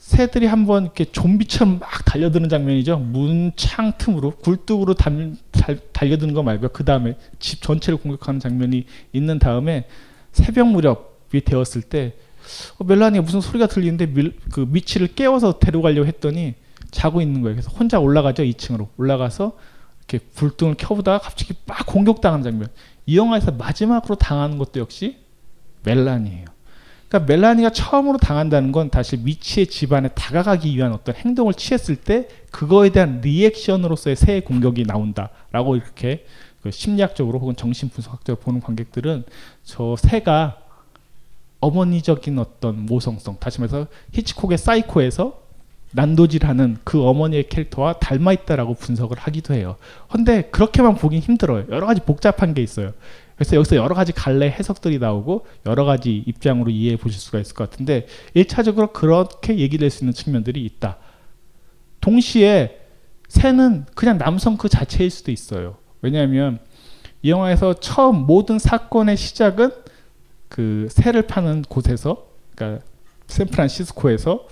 새들이 한번 이렇게 좀비처럼 막 달려드는 장면이죠. 문창 틈으로 굴뚝으로 달, 달, 달려드는 거 말고요. 그 다음에 집 전체를 공격하는 장면이 있는 다음에 새벽 무렵이 되었을 때 어, 멜라니가 무슨 소리가 들리는데 밀, 그 미치를 깨워서 데려가려고 했더니 자고 있는 거예요. 그래서 혼자 올라가죠. 2층으로 올라가서 이렇게 불등을 켜보다가 갑자기 막 공격당하는 장면. 이 영화에서 마지막으로 당하는 것도 역시 멜란이에요. 그러니까 멜라니가 처음으로 당한다는 건 다시 미치의 집안에 다가가기 위한 어떤 행동을 취했을 때 그거에 대한 리액션으로서의 새 공격이 나온다라고 이렇게 그 심리학적으로 혹은 정신분석학적으로 보는 관객들은 저 새가 어머니적인 어떤 모성성 다시 말해서 히치콕의 사이코에서 난도질하는 그 어머니의 캐릭터와 닮아 있다라고 분석을 하기도 해요. 근데 그렇게만 보긴 힘들어요. 여러 가지 복잡한 게 있어요. 그래서 여기서 여러 가지 갈래 해석들이 나오고 여러 가지 입장으로 이해해 보실 수가 있을 것 같은데 1차적으로 그렇게 얘기를 할수 있는 측면들이 있다. 동시에 새는 그냥 남성 그 자체일 수도 있어요. 왜냐하면 이 영화에서 처음 모든 사건의 시작은 그 새를 파는 곳에서 그러니까 샌프란시스코에서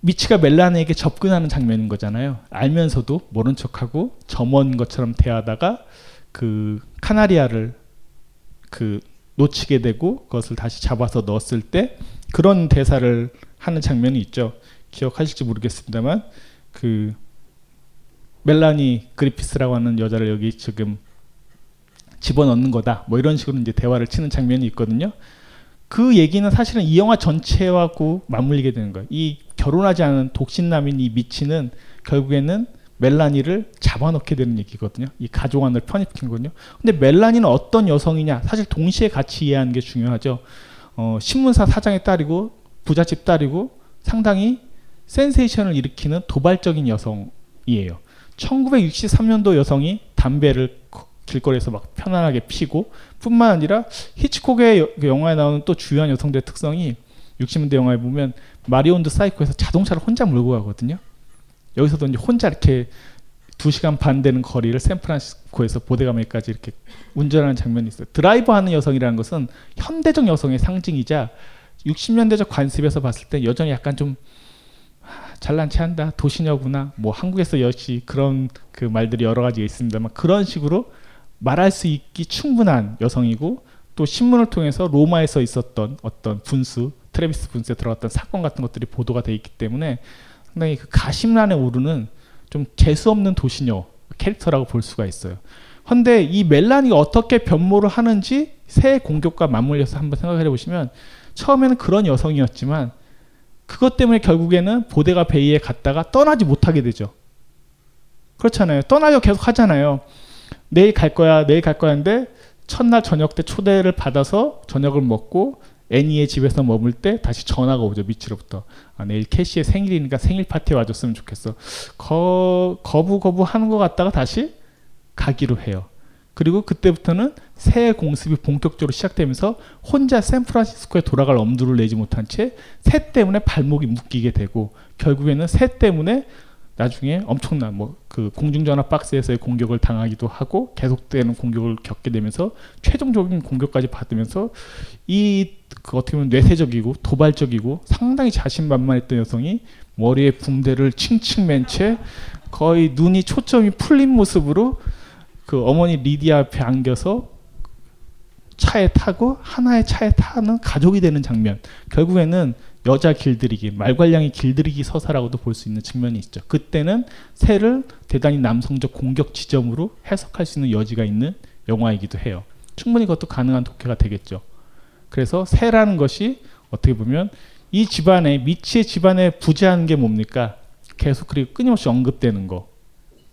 미치가 멜라니에게 접근하는 장면인 거잖아요. 알면서도 모른 척하고 점원 것처럼 대하다가 그 카나리아를 그 놓치게 되고 그것을 다시 잡아서 넣었을 때 그런 대사를 하는 장면이 있죠. 기억하실지 모르겠습니다만 그 멜라니 그리피스라고 하는 여자를 여기 지금 집어넣는 거다. 뭐 이런 식으로 이제 대화를 치는 장면이 있거든요. 그 얘기는 사실은 이 영화 전체하고 맞물리게 되는 거예요. 이 결혼하지 않은 독신남인 이 미치는 결국에는 멜라니를 잡아놓게 되는 얘기거든요. 이 가족안을 거든요. 근데 멜라니는 어떤 여성이냐? 사실 동시에 같이 이해하는 게 중요하죠. 어, 신문사 사장의 딸이고 부잣집 딸이고 상당히 센세이션을 일으키는 도발적인 여성이에요. 1963년도 여성이 담배를 길거리에서 막 편안하게 피고 뿐만 아니라 히치콕의 그 영화에 나오는 또 주요한 여성들의 특성이 60년대 영화에 보면 마리온드 사이코에서 자동차를 혼자 몰고 가거든요. 여기서도 이제 혼자 이렇게 두 시간 반 되는 거리를 샌프란시스코에서 보데가메까지 이렇게 운전하는 장면이 있어요. 드라이버 하는 여성이라는 것은 현대적 여성의 상징이자 60년대적 관습에서 봤을 때 여전히 약간 좀 아, 잘난 체 한다 도시녀구나 뭐 한국에서 역시 그런 그 말들이 여러 가지 있습니다만 그런 식으로 말할 수 있기 충분한 여성이고 또 신문을 통해서 로마에서 있었던 어떤 분수 트레비스 분수에 들어갔던 사건 같은 것들이 보도가 돼 있기 때문에 상당히 그 가심란에 오르는 좀 재수 없는 도시녀 캐릭터라고 볼 수가 있어요. 근데 이 멜라니가 어떻게 변모를 하는지 새 공격과 맞물려서 한번 생각해 보시면 처음에는 그런 여성이었지만 그것 때문에 결국에는 보데가 베이에 갔다가 떠나지 못하게 되죠. 그렇잖아요. 떠나려 계속 하잖아요. 내일 갈 거야, 내일 갈 거야인데 첫날 저녁 때 초대를 받아서 저녁을 먹고 애니의 집에서 머물 때 다시 전화가 오죠 미치로부터. 아, 내일 캐시의 생일이니까 생일 파티에 와줬으면 좋겠어. 거, 거부 거부 하는 것 같다가 다시 가기로 해요. 그리고 그때부터는 새 공습이 본격적으로 시작되면서 혼자 샌프란시스코에 돌아갈 엄두를 내지 못한 채 새 때문에 발목이 묶이게 되고 결국에는 새 때문에 나중에 엄청난 뭐 그 공중전화 박스에서의 공격을 당하기도 하고 계속되는 공격을 겪게 되면서 최종적인 공격까지 받으면서 이 그 어떻게 보면 뇌세적이고 도발적이고 상당히 자신만만했던 여성이 머리에 붕대를 칭칭 맨 채 거의 눈이 초점이 풀린 모습으로 그 어머니 리디아 앞에 안겨서 차에 타고 하나의 차에 타는 가족이 되는 장면. 결국에는 여자 길들이기, 말괄량이 길들이기 서사라고도 볼 수 있는 측면이 있죠. 그때는 새를 대단히 남성적 공격 지점으로 해석할 수 있는 여지가 있는 영화이기도 해요. 충분히 그것도 가능한 독해가 되겠죠. 그래서 새라는 것이 어떻게 보면 이 집안에 미치의 집안에 부재하는 게 뭡니까? 계속 그리고 끊임없이 언급되는 거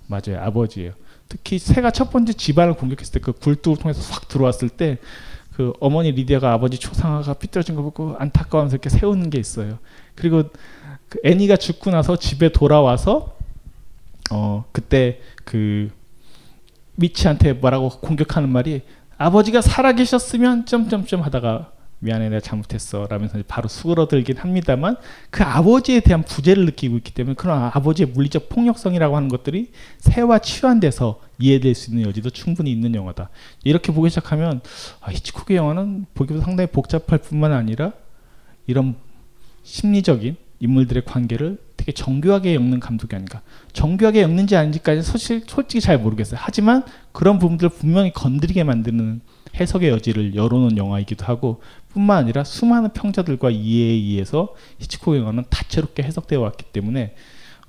맞아요 아버지예요. 특히 새가 첫 번째 집안을 공격했을 때 그 굴뚝을 통해서 확 들어왔을 때 그 어머니 리디아가 아버지 초상화가 삐뚤어진 거 보고 안타까워하면서 이렇게 세우는 게 있어요. 그리고 그 애니가 죽고 나서 집에 돌아와서 어 그때 그 미치한테 뭐라고 공격하는 말이 아버지가 살아계셨으면 점점점 하다가 미안해 내가 잘못했어 라면서 바로 수그러들긴 합니다만 그 아버지에 대한 부재를 느끼고 있기 때문에 그런 아버지의 물리적 폭력성이라고 하는 것들이 새와 치환돼서 이해될 수 있는 여지도 충분히 있는 영화다. 이렇게 보기 시작하면 아, 히치콕의 영화는 보기보다 상당히 복잡할 뿐만 아니라 이런 심리적인 인물들의 관계를 되게 정교하게 엮는 감독이 아닌가. 정교하게 엮는지 아닌지까지 사실 솔직히 잘 모르겠어요. 하지만 그런 부분들을 분명히 건드리게 만드는 해석의 여지를 열어놓은 영화이기도 하고 뿐만 아니라 수많은 평자들과 이해에 의해서 히치콕 영화는 다채롭게 해석되어 왔기 때문에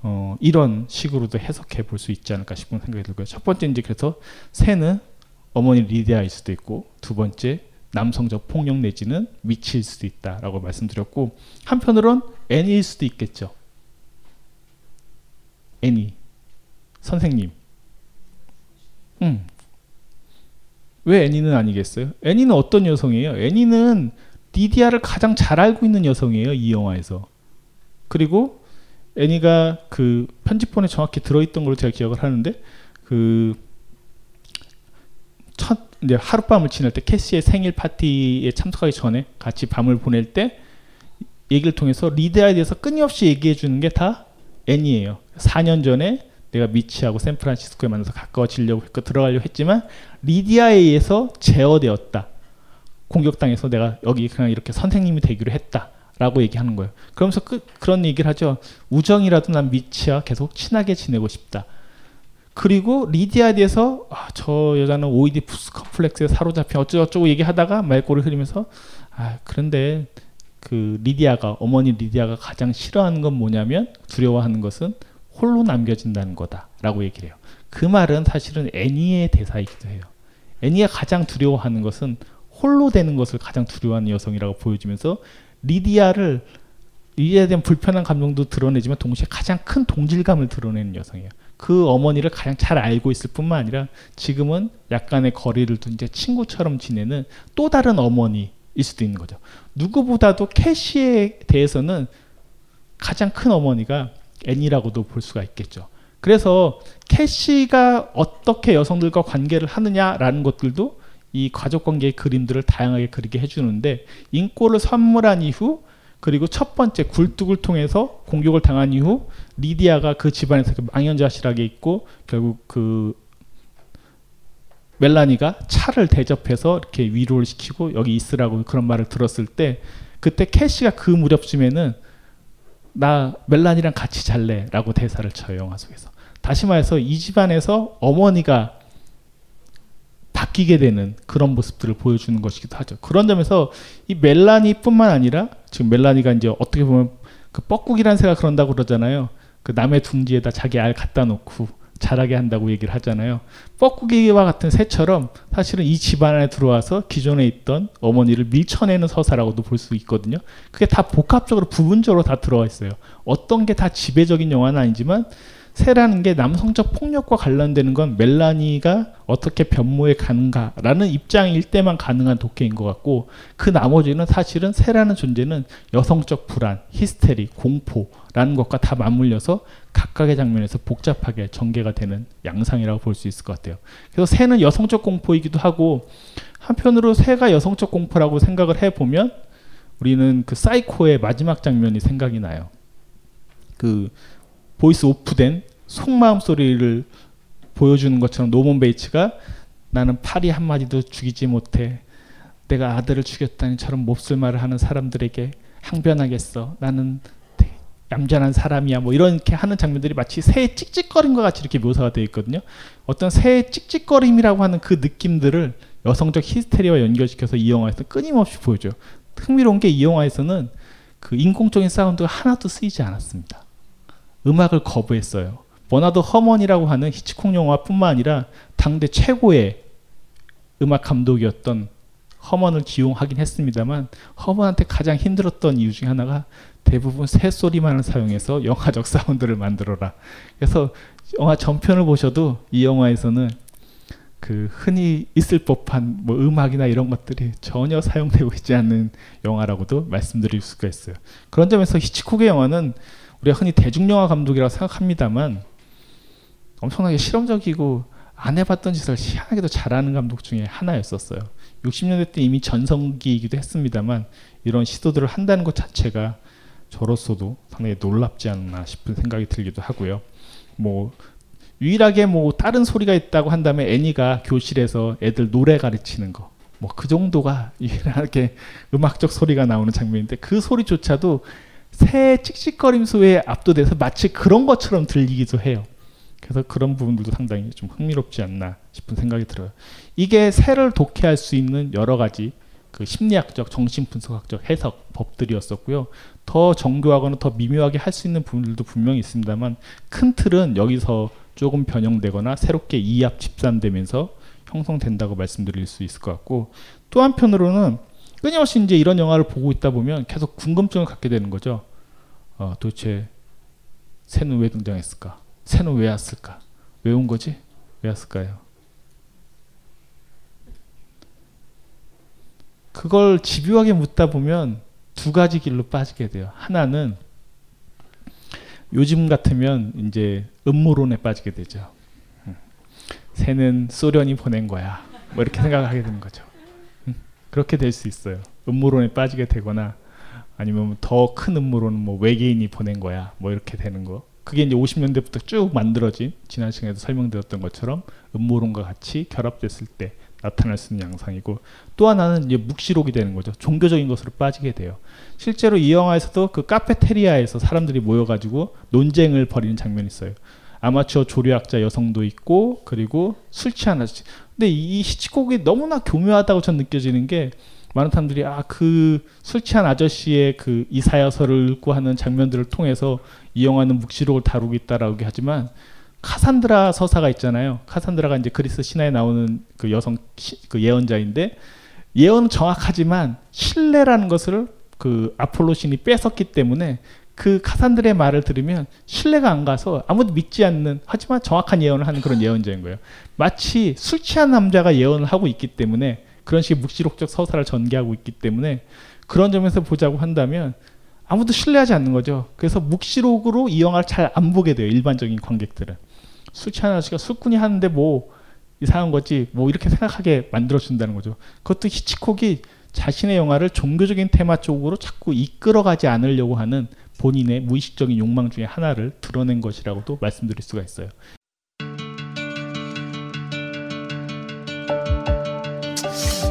어, 이런 식으로도 해석해 볼 수 있지 않을까 싶은 생각이 들고요. 첫 번째 이제 그래서 새는 어머니 리디아일 수도 있고 두 번째 남성적 폭력 내지는 미치일 수도 있다라고 말씀드렸고 한편으론 애니일 수도 있겠죠. 애니 선생님. 음, 왜 애니는 아니겠어요? 애니는 어떤 여성이에요? 애니는 리디아를 가장 잘 알고 있는 여성이에요. 이 영화에서. 그리고 애니가 그 편집본에 정확히 들어있던 걸로 제가 기억을 하는데 그 첫 이제 하룻밤을 지낼 때 캐시의 생일 파티에 참석하기 전에 같이 밤을 보낼 때 얘기를 통해서 리드아에 대해서 끊임없이 얘기해 주는 게 다 애니예요. 4년 전에 내가 미치하고 샌프란시스코에 만나서 가까워지려고 했고 들어가려고 했지만 리디아에 의해서 제어되었다. 공격당해서 내가 여기 그냥 이렇게 선생님이 되기로 했다 라고 얘기하는 거예요. 그러면서 그, 그런 얘기를 하죠. 우정이라도 난 미치와 계속 친하게 지내고 싶다. 그리고 리디아에 대해서 아, 저 여자는 오이디푸스 콤플렉스에 사로잡혀 어쩌고저쩌고 얘기하다가 말꼬리 흐리면서 아 그런데 그 리디아가 어머니 리디아가 가장 싫어하는 건 뭐냐면 두려워하는 것은 홀로 남겨진다는 거다라고 얘기를 해요. 그 말은 사실은 애니의 대사이기도 해요. 애니가 가장 두려워하는 것은 홀로 되는 것을 가장 두려워하는 여성이라고 보여주면서 리디아를 리디아에 대한 불편한 감정도 드러내지만 동시에 가장 큰 동질감을 드러내는 여성이에요. 그 어머니를 가장 잘 알고 있을 뿐만 아니라 지금은 약간의 거리를 둔 이제 친구처럼 지내는 또 다른 어머니일 수도 있는 거죠. 누구보다도 캐시에 대해서는 가장 큰 어머니가 애니라고도 볼 수가 있겠죠. 그래서 캐시가 어떻게 여성들과 관계를 하느냐라는 것들도 이 가족 관계의 그림들을 다양하게 그리게 해주는데 인꼬를 선물한 이후 그리고 첫 번째 굴뚝을 통해서 공격을 당한 이후 리디아가 그 집안에서 망연자실하게 있고 결국 그 멜라니가 차를 대접해서 이렇게 위로를 시키고 여기 있으라고 그런 말을 들었을 때 그때 캐시가 그 무렵쯤에는 나 멜라니랑 같이 잘래 라고 대사를 쳐요 영화 속에서 다시 말해서 이 집안에서 어머니가 바뀌게 되는 그런 모습들을 보여주는 것이기도 하죠. 그런 점에서 이 멜라니뿐만 아니라 지금 멜라니가 이제 어떻게 보면 그 뻐꾸기란 새가 그런다고 그러잖아요. 그 남의 둥지에다 자기 알 갖다 놓고 자라게 한다고 얘기를 하잖아요. 뻐꾸기와 같은 새처럼 사실은 이 집안 안에 들어와서 기존에 있던 어머니를 밀쳐내는 서사라고도 볼 수 있거든요. 그게 다 복합적으로 부분적으로 다 들어와 있어요. 어떤 게 다 지배적인 영화는 아니지만 새라는 게 남성적 폭력과 관련되는 건 멜라니가 어떻게 변모에 가는가라는 입장일 때만 가능한 독해인 것 같고 그 나머지는 사실은 새라는 존재는 여성적 불안, 히스테리, 공포라는 것과 다 맞물려서 각각의 장면에서 복잡하게 전개가 되는 양상이라고 볼 수 있을 것 같아요. 그래서 새는 여성적 공포이기도 하고 한편으로 새가 여성적 공포라고 생각을 해보면 우리는 그 사이코의 마지막 장면이 생각이 나요. 그 voice off된 속마음 소리를 보여주는 것처럼 노먼 베이츠가 나는 파리 한 마리도 죽이지 못해. 내가 아들을 죽였다니 저런 몹쓸 말을 하는 사람들에게 항변하겠어. 나는 얌전한 사람이야. 뭐 이렇게 하는 장면들이 마치 새의 찍찍거림과 같이 이렇게 묘사가 되어 있거든요. 어떤 새의 찍찍거림이라고 하는 그 느낌들을 여성적 히스테리와 연결시켜서 이 영화에서 끊임없이 보여줘요. 흥미로운 게 이 영화에서는 그 인공적인 사운드가 하나도 쓰이지 않았습니다 음악을 거부했어요. 버나드 허먼이라고 하는 히치콕 영화뿐만 아니라 당대 최고의 음악 감독이었던 허먼을 기용하긴 했습니다만 허먼한테 가장 힘들었던 이유 중 하나가 대부분 새소리만을 사용해서 영화적 사운드를 만들어라. 그래서 영화 전편을 보셔도 이 영화에서는 그 흔히 있을 법한 뭐 음악이나 이런 것들이 전혀 사용되고 있지 않는 영화라고도 말씀드릴 수가 있어요. 그런 점에서 히치콕의 영화는 우리가 흔히 대중영화 감독이라고 생각합니다만 엄청나게 실험적이고 안 해봤던 짓을 희한하게도 잘하는 감독 중에 하나였었어요. 60년대 때 이미 전성기이기도 했습니다만 이런 시도들을 한다는 것 자체가 저로서도 상당히 놀랍지 않나 싶은 생각이 들기도 하고요. 뭐 유일하게 뭐 다른 소리가 있다고 한다면 애니가 교실에서 애들 노래 가르치는 거. 뭐 그 정도가 유일하게 음악적 소리가 나오는 장면인데 그 소리조차도 새 칙칙거림 소에 압도돼서 마치 그런 것처럼 들리기도 해요. 그래서 그런 부분들도 상당히 좀 흥미롭지 않나 싶은 생각이 들어요. 이게 새를 독해할 수 있는 여러 가지 그 심리학적, 정신분석학적 해석 법들이었었고요. 더 정교하거나 더 미묘하게 할 수 있는 부분들도 분명히 있습니다만 큰 틀은 여기서 조금 변형되거나 새롭게 이합 집산되면서 형성된다고 말씀드릴 수 있을 것 같고 또 한편으로는 끊임없이 이제 이런 영화를 보고 있다 보면 계속 궁금증을 갖게 되는 거죠. 어, 도대체 새는 왜 등장했을까? 새는 왜 왔을까? 왜 온 거지? 왜 왔을까요? 그걸 집요하게 묻다 보면 두 가지 길로 빠지게 돼요. 하나는 요즘 같으면 이제 음모론에 빠지게 되죠. 음. 새는 소련이 보낸 거야. 뭐 이렇게 생각하게 되는 거죠. 음. 그렇게 될 수 있어요. 음모론에 빠지게 되거나 아니면 더 큰 음모론은 뭐 외계인이 보낸 거야. 뭐 이렇게 되는 거. 그게 이제 50년대부터 쭉 만들어진 지난 시간에도 설명드렸던 것처럼 음모론과 같이 결합됐을 때 나타날 수 있는 양상이고 또 하나는 이제 묵시록이 되는 거죠. 종교적인 것으로 빠지게 돼요. 실제로 이 영화에서도 그 카페테리아에서 사람들이 모여가지고 논쟁을 벌이는 장면이 있어요. 아마추어 조류학자 여성도 있고 그리고 술 취한 아저씨. 근데 이 히치콕이 너무나 교묘하다고 전 느껴지는 게 많은 사람들이 아 그 술 취한 아저씨의 그 이사야서를 읽고 하는 장면들을 통해서 이 영화는 묵시록을 다루고 있다라고 하지만 카산드라 서사가 있잖아요. 카산드라가 이제 그리스 신화에 나오는 그 여성 시, 그 예언자인데 예언은 정확하지만 신뢰라는 것을 그 아폴로 신이 뺏었기 때문에 그 카산드라의 말을 들으면 신뢰가 안 가서 아무도 믿지 않는 하지만 정확한 예언을 하는 그런 예언자인 거예요. 마치 술 취한 남자가 예언을 하고 있기 때문에 그런 식의 묵시록적 서사를 전개하고 있기 때문에 그런 점에서 보자고 한다면 아무도 신뢰하지 않는 거죠. 그래서 묵시록으로 이 영화를 잘 안 보게 돼요. 일반적인 관객들은. 술 취한 아저씨가 술꾼이 하는데 뭐 이상한 거지 뭐 이렇게 생각하게 만들어준다는 거죠. 그것도 히치콕이 자신의 영화를 종교적인 테마 쪽으로 자꾸 이끌어가지 않으려고 하는 본인의 무의식적인 욕망 중에 하나를 드러낸 것이라고도 말씀드릴 수가 있어요.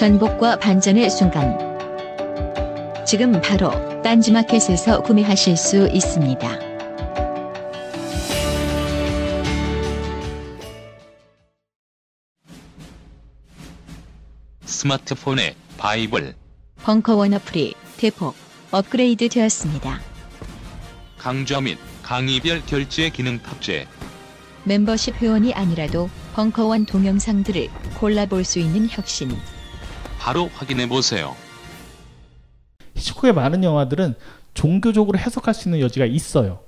전복과 반전의 순간 지금 바로 딴지마켓에서 구매하실 수 있습니다. 스마트폰에 바이블, 벙커원 어플이 대폭 업그레이드 되었습니다. 강좌 및 강의별 결제 기능 탑재. 멤버십 회원이 아니라도 벙커원 동영상들을 골라볼 수 있는 혁신. 바로 확인해 보세요. 히치콕의 많은 영화들은 종교적으로 해석할 수 있는 여지가 있어요.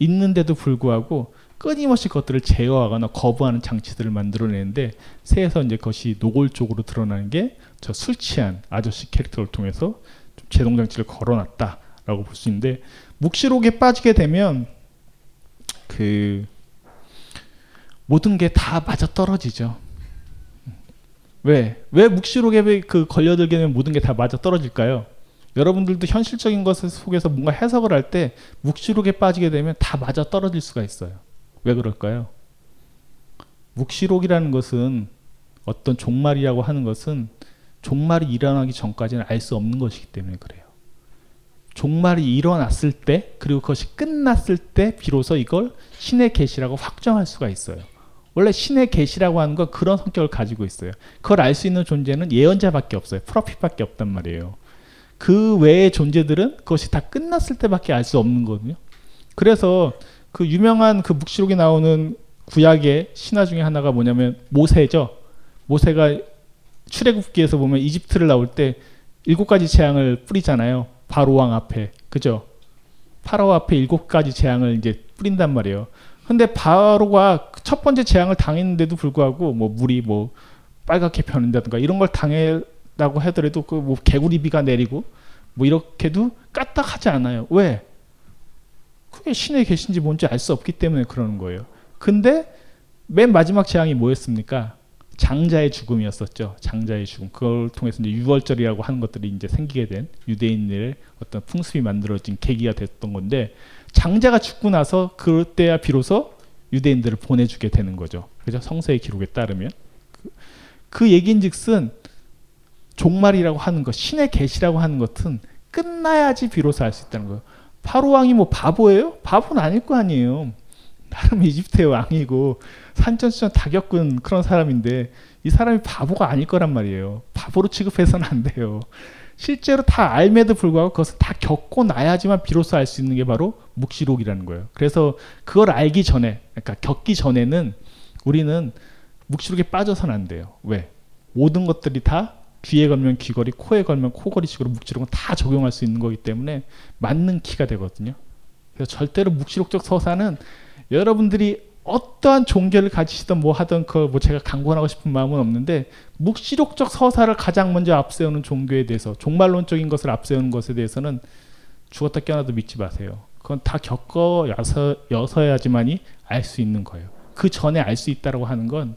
있는데도 불구하고 끊임없이 그것들을 제어하거나 거부하는 장치들을 만들어내는데 새에서 이제 그것이 노골적으로 드러나는 게 저 술 취한 아저씨 캐릭터를 통해서 좀 제동 장치를 걸어놨다라고 볼 수 있는데 묵시록에 빠지게 되면 그 모든 게 다 맞아 떨어지죠. 왜? 왜 묵시록에 그 걸려들게 되면 모든 게 다 맞아 떨어질까요? 여러분들도 현실적인 것 속에서 뭔가 해석을 할 때 묵시록에 빠지게 되면 다 맞아 떨어질 수가 있어요. 왜 그럴까요? 묵시록이라는 것은 어떤 종말이라고 하는 것은 종말이 일어나기 전까지는 알 수 없는 것이기 때문에 그래요. 종말이 일어났을 때 그리고 그것이 끝났을 때 비로소 이걸 신의 계시라고 확정할 수가 있어요. 원래 신의 계시라고 하는 건 그런 성격을 가지고 있어요. 그걸 알 수 있는 존재는 예언자밖에 없어요. 프로핏밖에 없단 말이에요. 그 외의 존재들은 그것이 다 끝났을 때밖에 알 수 없는 거거든요. 그래서 그 유명한 그 묵시록에 나오는 구약의 신화 중에 하나가 뭐냐면 모세죠. 모세가 출애굽기에서 보면 이집트를 나올 때 일곱 가지 재앙을 뿌리잖아요. 바로 왕 앞에. 그죠? 파라오 앞에 일곱 가지 재앙을 이제 뿌린단 말이에요. 근데 바로가 첫 번째 재앙을 당했는데도 불구하고 뭐 물이 뭐 빨갛게 변한다든가 이런 걸 당했다고 하더라도 그 뭐 개구리 비가 내리고 뭐 이렇게도 까딱하지 않아요. 왜? 그게 신의 계신지 뭔지 알 수 없기 때문에 그러는 거예요. 근데 맨 마지막 재앙이 뭐였습니까? 장자의 죽음이었었죠. 장자의 죽음. 그걸 통해서 이제 유월절이라고 하는 것들이 이제 생기게 된 유대인들의 어떤 풍습이 만들어진 계기가 됐던 건데 장자가 죽고 나서 그때야 비로소 유대인들을 보내주게 되는 거죠. 그죠? 성서의 기록에 따르면 그, 그 얘기인즉슨 종말이라고 하는 것, 신의 계시라고 하는 것은 끝나야지 비로소 알 수 있다는 거예요. 파로 왕이 뭐 바보예요? 바보는 아닐 거 아니에요. 나름 이집트의 왕이고 산전수전 다 겪은 그런 사람인데 이 사람이 바보가 아닐 거란 말이에요. 바보로 취급해서는 안 돼요. 실제로 다 알매도 불구하고 그것을 다 겪고 나야지만 비로소 알 수 있는 게 바로 묵시록이라는 거예요. 그래서 그걸 알기 전에, 그러니까 겪기 전에는 우리는 묵시록에 빠져서는 안 돼요. 왜? 모든 것들이 다 귀에 걸면 귀걸이, 코에 걸면 코걸이식으로 묵시록은 다 적용할 수 있는 거기 때문에 맞는 키가 되거든요. 그래서 절대로 묵시록적 서사는 여러분들이 어떠한 종교를 가지시던 뭐 하던 그뭐 제가 강권하고 싶은 마음은 없는데 묵시록적 서사를 가장 먼저 앞세우는 종교에 대해서 종말론적인 것을 앞세우는 것에 대해서는 죽었다 깨어나도 믿지 마세요. 그건 다 겪어 여서, 여서야지만이 알 수 있는 거예요. 그 전에 알 수 있다라고 하는 건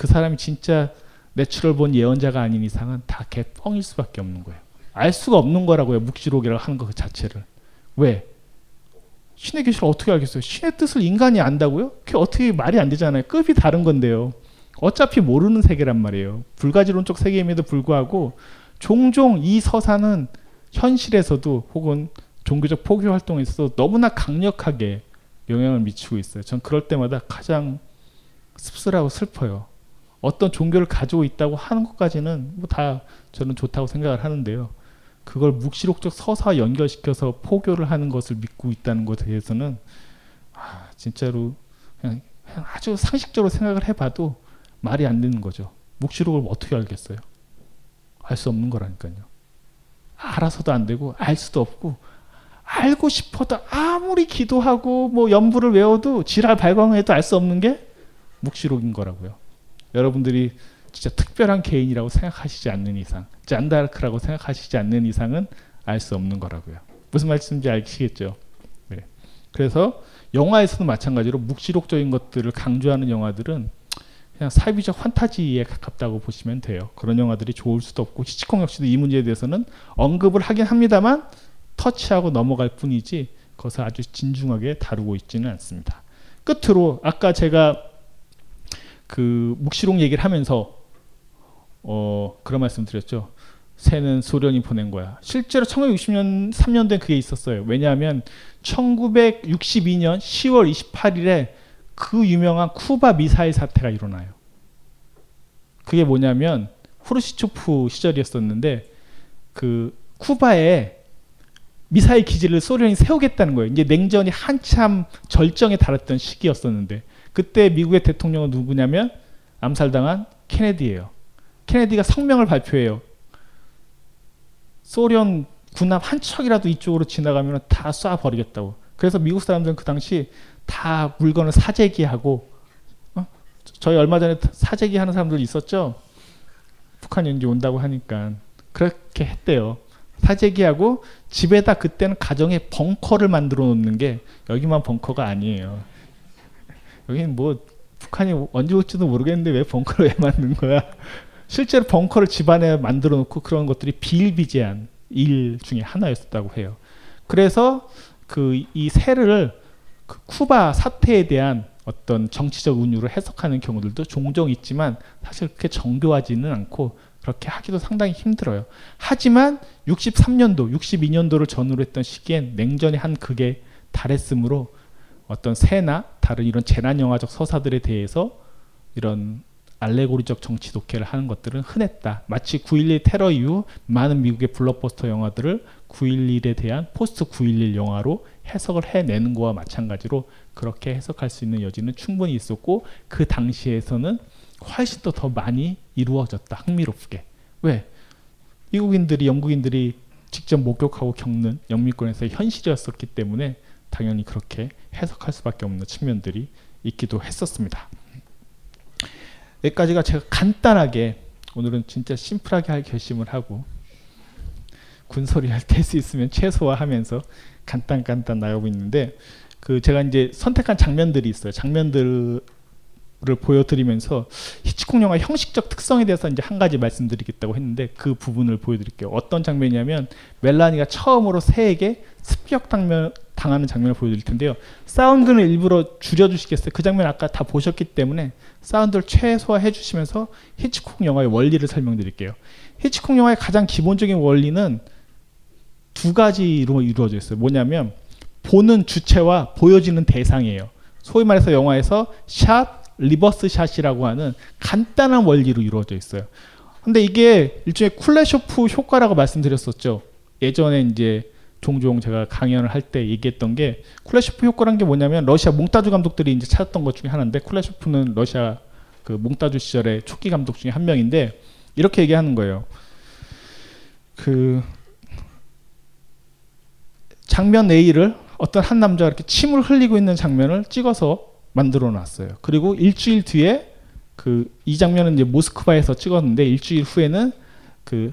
그 사람이 진짜 natural born 예언자가 아닌 이상은 다 개뻥일 수밖에 없는 거예요. 알 수가 없는 거라고요. 묵시록이라고 하는 것 자체를. 왜? 신의 계시를 어떻게 알겠어요? 신의 뜻을 인간이 안다고요? 그게 어떻게 말이 안 되잖아요. 급이 다른 건데요. 어차피 모르는 세계란 말이에요. 불가지론적 세계임에도 불구하고 종종 이 서사는 현실에서도 혹은 종교적 포교 활동에서도 너무나 강력하게 영향을 미치고 있어요. 전 그럴 때마다 가장 씁쓸하고 슬퍼요. 어떤 종교를 가지고 있다고 하는 것까지는 뭐 다 저는 좋다고 생각을 하는데요. 그걸 묵시록적 서사와 연결시켜서 포교를 하는 것을 믿고 있다는 것에 대해서는 아, 진짜로 그냥, 그냥 아주 상식적으로 생각을 해봐도 말이 안 되는 거죠. 묵시록을 어떻게 알겠어요? 알 수 없는 거라니까요. 알아서도 안 되고 알 수도 없고 알고 싶어도 아무리 기도하고 뭐 연부를 외워도 지랄 발광해도 알 수 없는 게 묵시록인 거라고요. 여러분들이 진짜 특별한 개인이라고 생각하시지 않는 이상, 짠다르크라고 생각하시지 않는 이상은 알 수 없는 거라고요. 무슨 말씀인지 아시겠죠? 네. 그래서 영화에서도 마찬가지로 묵시록적인 것들을 강조하는 영화들은 그냥 사이비적 환타지에 가깝다고 보시면 돼요. 그런 영화들이 좋을 수도 없고 히치콕 역시도 이 문제에 대해서는 언급을 하긴 합니다만 터치하고 넘어갈 뿐이지 그것을 아주 진중하게 다루고 있지는 않습니다. 끝으로 아까 제가 그 묵시록 얘기를 하면서 어 그런 말씀 드렸죠. 새는 소련이 보낸 거야. 실제로 1960년 3년도에 그게 있었어요. 왜냐하면 1962년 10월 28일에 그 유명한 쿠바 미사일 사태가 일어나요. 그게 뭐냐면 후르시초프 시절이었었는데 그 쿠바에 미사일 기지를 소련이 세우겠다는 거예요. 이제 냉전이 한참 절정에 달했던 시기였었는데 그때 미국의 대통령은 누구냐면 암살당한 케네디예요. 케네디가 성명을 발표해요. 소련 군함 한 척이라도 이쪽으로 지나가면 다 쏴버리겠다고. 그래서 미국 사람들은 그 당시 다 물건을 사재기하고 어? 저희 얼마 전에 사재기 하는 사람들 있었죠. 북한이 이제 온다고 하니까 그렇게 했대요. 사재기하고 집에다 그때는 가정에 벙커를 만들어 놓는 게 여기만 벙커가 아니에요. 여기는 뭐 북한이 언제 올지도 모르겠는데 왜 벙커를 왜 만든 거야? 실제로 벙커를 집안에 만들어 놓고 그런 것들이 비일비재한 일 중에 하나였다고 해요. 그래서 그 이 세를 그 쿠바 사태에 대한 어떤 정치적 운유를 해석하는 경우들도 종종 있지만 사실 그렇게 정교하지는 않고 그렇게 하기도 상당히 힘들어요. 하지만 63년도, 62년도를 전후로 했던 시기엔 냉전이 한 극에 달했으므로 어떤 새나 다른 이런 재난 영화적 서사들에 대해서 이런 알레고리적 정치 독해를 하는 것들은 흔했다. 마치 9.11 테러 이후 많은 미국의 블록버스터 영화들을 9.11에 대한 포스트 9.11 영화로 해석을 해내는 거와 마찬가지로 그렇게 해석할 수 있는 여지는 충분히 있었고 그 당시에서는 훨씬 더, 더 많이 이루어졌다. 흥미롭게. 왜? 미국인들이 영국인들이 직접 목격하고 겪는 영미권에서의 현실이었었기 때문에 당연히 그렇게 해석할 수밖에 없는 측면들이 있기도 했었습니다. 여기까지가 제가 간단하게 오늘은 진짜 심플하게 할 결심을 하고 군소리 할 때 수 있으면 최소화하면서 간단 간단 나오고 있는데 그 제가 이제 선택한 장면들이 있어요. 장면들 을 보여드리면서 히치콕 영화 형식적 특성에 대해서 이제 한 가지 말씀드리겠다고 했는데 그 부분을 보여드릴게요. 어떤 장면이냐면 멜라니가 처음으로 새에게 습격 당면, 당하는 장면을 보여드릴 텐데요. 사운드는 일부러 줄여주시겠어요? 그 장면 아까 다 보셨기 때문에 사운드를 최소화해 주시면서 히치콕 영화의 원리를 설명드릴게요. 히치콕 영화의 가장 기본적인 원리는 두 가지로 이루어져 있어요. 뭐냐면 보는 주체와 보여지는 대상이에요. 소위 말해서 영화에서 shot, reverse shot이라고 하는 간단한 원리로 이루어져 있어요. 근데 이게 일종의 쿨레쇼프 효과라고 말씀드렸었죠. 예전에 이제 종종 제가 강연을 할 때 얘기했던 게 쿨레쇼프 효과란 게 뭐냐면 러시아 몽타주 감독들이 이제 찾았던 것 중에 하나인데 쿨레쇼프는 러시아 그 몽따주 시절의 초기 감독 중에 한 명인데 이렇게 얘기하는 거예요. 그 장면 A를 어떤 한 남자가 이렇게 침을 흘리고 있는 장면을 찍어서 만들어 놨어요. 그리고 일주일 뒤에 그 이 장면은 이제 모스크바에서 찍었는데 일주일 후에는 그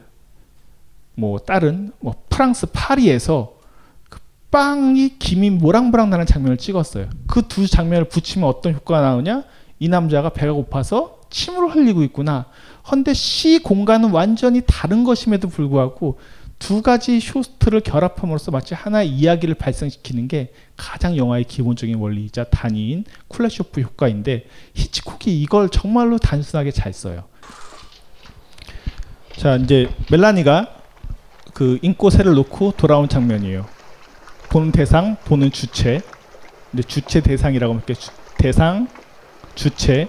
뭐 다른 뭐 프랑스 파리에서 그 빵이 김이 모랑모랑 나는 장면을 찍었어요. 그 두 장면을 붙이면 어떤 효과가 나오냐? 이 남자가 배가 고파서 침을 흘리고 있구나. 헌데 시 공간은 완전히 다른 것임에도 불구하고 두 가지 쇼트를 결합함으로써 마치 하나의 이야기를 발생시키는 게 가장 영화의 기본적인 원리이자 단위인 쿨레쇼프 효과인데 히치콕이 이걸 정말로 단순하게 잘 써요. 자 이제 멜라니가 그 인꼬새를 놓고 돌아온 장면이에요. 보는 대상, 보는 주체. 근데 주체 대상이라고 할게 주, 대상, 주체.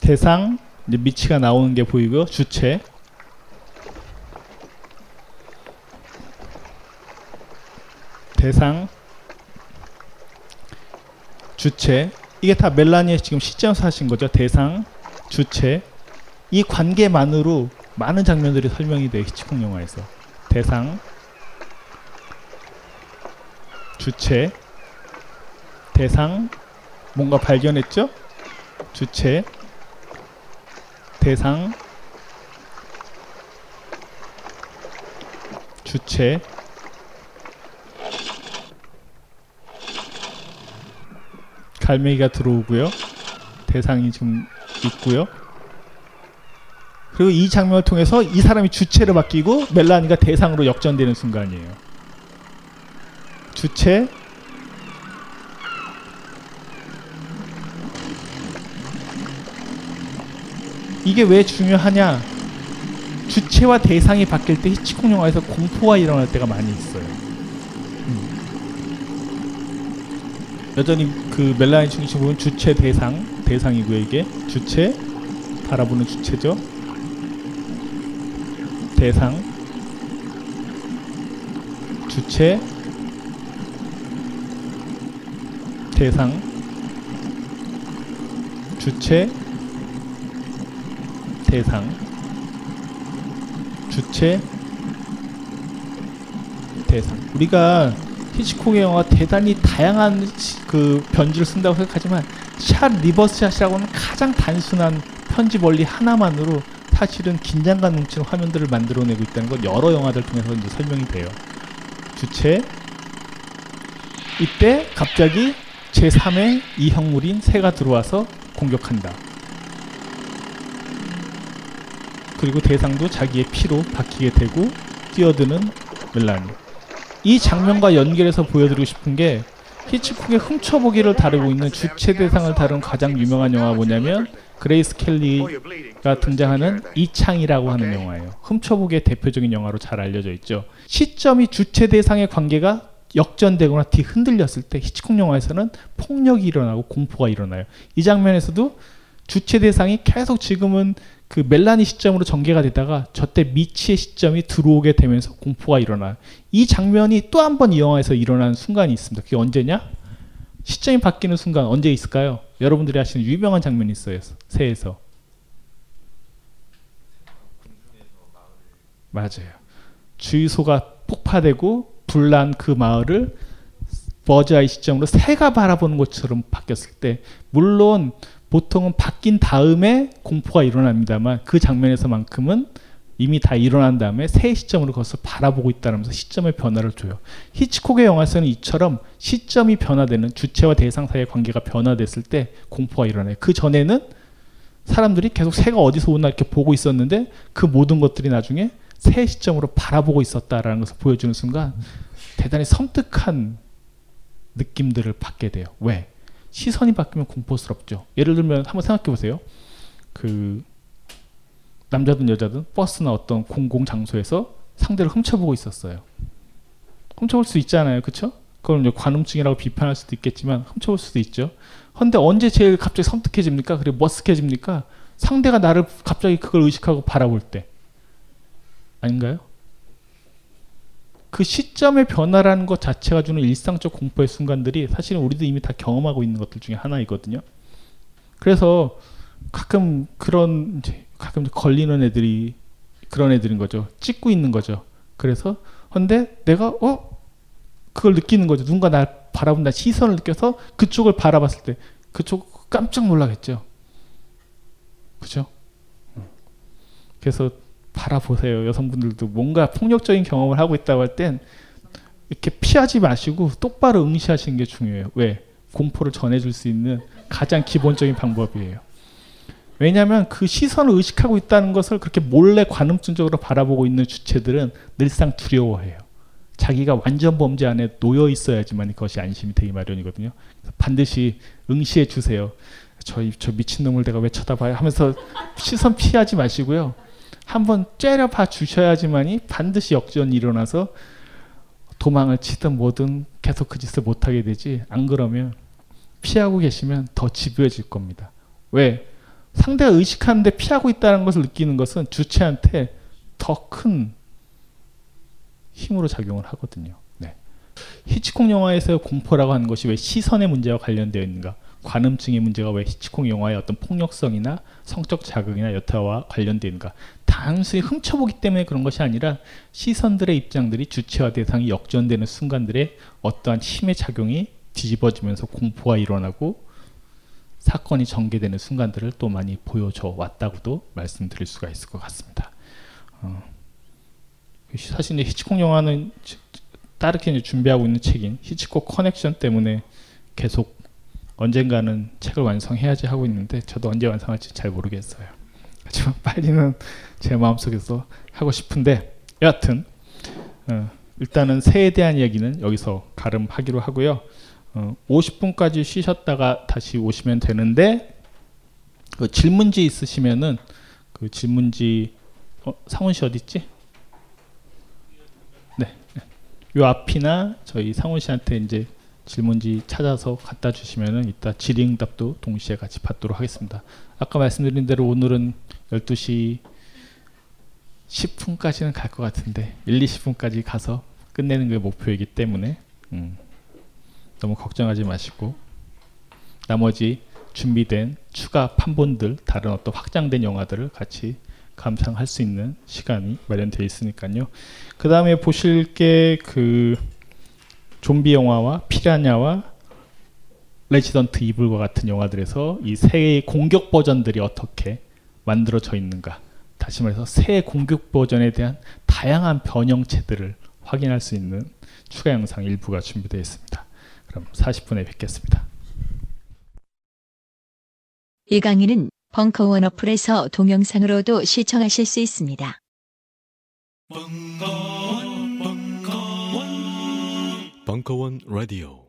대상 이제 미치가 나오는 게 보이고요. 주체 대상 주체 이게 다 멜라니의 지금 시점에서 하신 거죠. 대상 주체 이 관계만으로 많은 장면들이 설명이 돼요. 히치콕 영화에서 대상 주체 대상 뭔가 발견했죠? 주체 대상 주체 갈매기가 들어오고요. 대상이 지금 있고요. 그리고 이 장면을 통해서 이 사람이 주체로 바뀌고 멜라니가 대상으로 역전되는 순간이에요. 주체 이게 왜 중요하냐? 주체와 대상이 바뀔 때 히치콕 영화에서 공포가 일어날 때가 많이 있어요. 음. 여전히 그 멜라니 중심 보면 주체 대상 대상이고요 이게 주체 바라보는 주체죠. 대상 주체 대상 주체 대상 주체 대상 우리가 히치콕의 영화 대단히 다양한 시- 그 변주를 쓴다고 생각하지만 shot reverse shot이라고는 가장 단순한 편집 원리 하나만으로 사실은 긴장감 넘치는 화면들을 만들어내고 있다는 건 여러 영화들 통해서 이제 설명이 돼요. 주체 이때 갑자기 제3의 이형물인 새가 들어와서 공격한다. 그리고 대상도 자기의 피로 바뀌게 되고 뛰어드는 멜라니. 이 장면과 연결해서 보여드리고 싶은 게 히치콕의 훔쳐보기를 다루고 있는 주체 대상을 다룬 가장 유명한 영화 뭐냐면 그레이스 켈리가 등장하는 이창이라고 하는 영화예요. 훔쳐보기의 대표적인 영화로 잘 알려져 있죠. 시점이 주체 대상의 관계가 역전되거나 뒤흔들렸을 때 히치콕 영화에서는 폭력이 일어나고 공포가 일어나요. 이 장면에서도 주체 대상이 계속 지금은 그 멜라니 시점으로 전개가 되다가 저때 미치의 시점이 들어오게 되면서 공포가 일어나요. 이 장면이 또 한 번 이 영화에서 일어나는 순간이 있습니다. 그게 언제냐? 시점이 바뀌는 순간 언제 있을까요? 여러분들이 아시는 유명한 장면이 있어요. 새에서. 맞아요. 주유소가 폭파되고 불난 그 마을을 버즈아이 시점으로 새가 바라보는 것처럼 바뀌었을 때 물론 보통은 바뀐 다음에 공포가 일어납니다만 그 장면에서만큼은 이미 다 일어난 다음에 새 시점으로 그것을 바라보고 있다면서 시점의 변화를 줘요. 히치콕의 영화에서는 이처럼 시점이 변화되는 주체와 대상 사이의 관계가 변화됐을 때 공포가 일어나요. 그 전에는 사람들이 계속 새가 어디서 오나 이렇게 보고 있었는데 그 모든 것들이 나중에 새 시점으로 바라보고 있었다라는 것을 보여주는 순간 대단히 섬뜩한 느낌들을 받게 돼요. 왜? 시선이 바뀌면 공포스럽죠. 예를 들면 한번 생각해 보세요. 그 남자든 여자든 버스나 어떤 공공 장소에서 상대를 훔쳐보고 있었어요. 훔쳐볼 수 있잖아요, 그렇죠? 그걸 이제 관음증이라고 비판할 수도 있겠지만 훔쳐볼 수도 있죠. 근데 언제 제일 갑자기 섬뜩해집니까? 그리고 머쓱해집니까? 상대가 나를 갑자기 그걸 의식하고 바라볼 때 아닌가요? 그 시점의 변화라는 것 자체가 주는 일상적 공포의 순간들이 사실은 우리도 이미 다 경험하고 있는 것들 중에 하나이거든요. 그래서 가끔 그런 가끔 걸리는 애들이 그런 애들인 거죠. 찍고 있는 거죠. 그래서 근데 내가 어 그걸 느끼는 거죠. 누군가 날 바라본다 시선을 느껴서 그쪽을 바라봤을 때 그쪽 깜짝 놀라겠죠. 그죠? 그래서 바라보세요. 여성분들도 뭔가 폭력적인 경험을 하고 있다고 할 땐 이렇게 피하지 마시고 똑바로 응시하시는 게 중요해요. 왜? 공포를 전해줄 수 있는 가장 기본적인 방법이에요. 왜냐하면 그 시선을 의식하고 있다는 것을 그렇게 몰래 관음증적으로 바라보고 있는 주체들은 늘상 두려워해요. 자기가 완전 범죄 안에 놓여 있어야지만 그것이 안심이 되기 마련이거든요. 반드시 응시해 주세요. 저, 저 미친놈을 내가 왜 쳐다봐요? 하면서 시선 피하지 마시고요. 한번 째려봐 주셔야지만이 반드시 역전이 일어나서 도망을 치든 뭐든 계속 그 짓을 못하게 되지 안 그러면 피하고 계시면 더 집요해질 겁니다. 왜? 상대가 의식하는데 피하고 있다는 것을 느끼는 것은 주체한테 더 큰 힘으로 작용을 하거든요. 네. 히치콕 영화에서 공포라고 하는 것이 왜 시선의 문제와 관련되어 있는가? 관음증의 문제가 왜 히치콕 영화의 어떤 폭력성이나 성적 자극이나 여타와 관련되는가? 단순히 훔쳐보기 때문에 그런 것이 아니라 시선들의 입장들이 주체와 대상이 역전되는 순간들에 어떠한 힘의 작용이 뒤집어지면서 공포가 일어나고 사건이 전개되는 순간들을 또 많이 보여줘 왔다고도 말씀드릴 수가 있을 것 같습니다. 어, 사실 이제 히치콕 영화는 따르게 이제 준비하고 있는 책인 히치콕 커넥션 때문에 계속 언젠가는 책을 완성해야지 하고 있는데 저도 언제 완성할지 잘 모르겠어요. 하지만 빨리는 제 마음속에서 하고 싶은데 여하튼 어, 일단은 새에 대한 이야기는 여기서 가름하기로 하고요. 어, 50분까지 쉬셨다가 다시 오시면 되는데 그 질문지 있으시면은 그 질문지 어, 상훈 씨 어디 있지? 네, 요 앞이나 저희 상훈 씨한테 이제 질문지 찾아서 갖다 주시면은 이따 질의응답도 동시에 같이 받도록 하겠습니다. 아까 말씀드린 대로 오늘은 12시 10분까지는 갈 것 같은데 1, 20분까지 가서 끝내는 게 목표이기 때문에 음, 너무 걱정하지 마시고 나머지 준비된 추가 판본들 다른 어떤 확장된 영화들을 같이 감상할 수 있는 시간이 마련되어 있으니까요. 그 다음에 보실 게 그 좀비 영화와 피라냐와 레지던트 이블과 같은 영화들에서 이 새 공격 버전들이 어떻게 만들어져 있는가 다시 말해서 새 공격 버전에 대한 다양한 변형체들을 확인할 수 있는 추가 영상 일부가 준비되어 있습니다. 그럼 40분에 뵙겠습니다. 이 강의는 벙커원 어플에서 동영상으로도 시청하실 수 있습니다. 벙커원, Bunkawan Radio.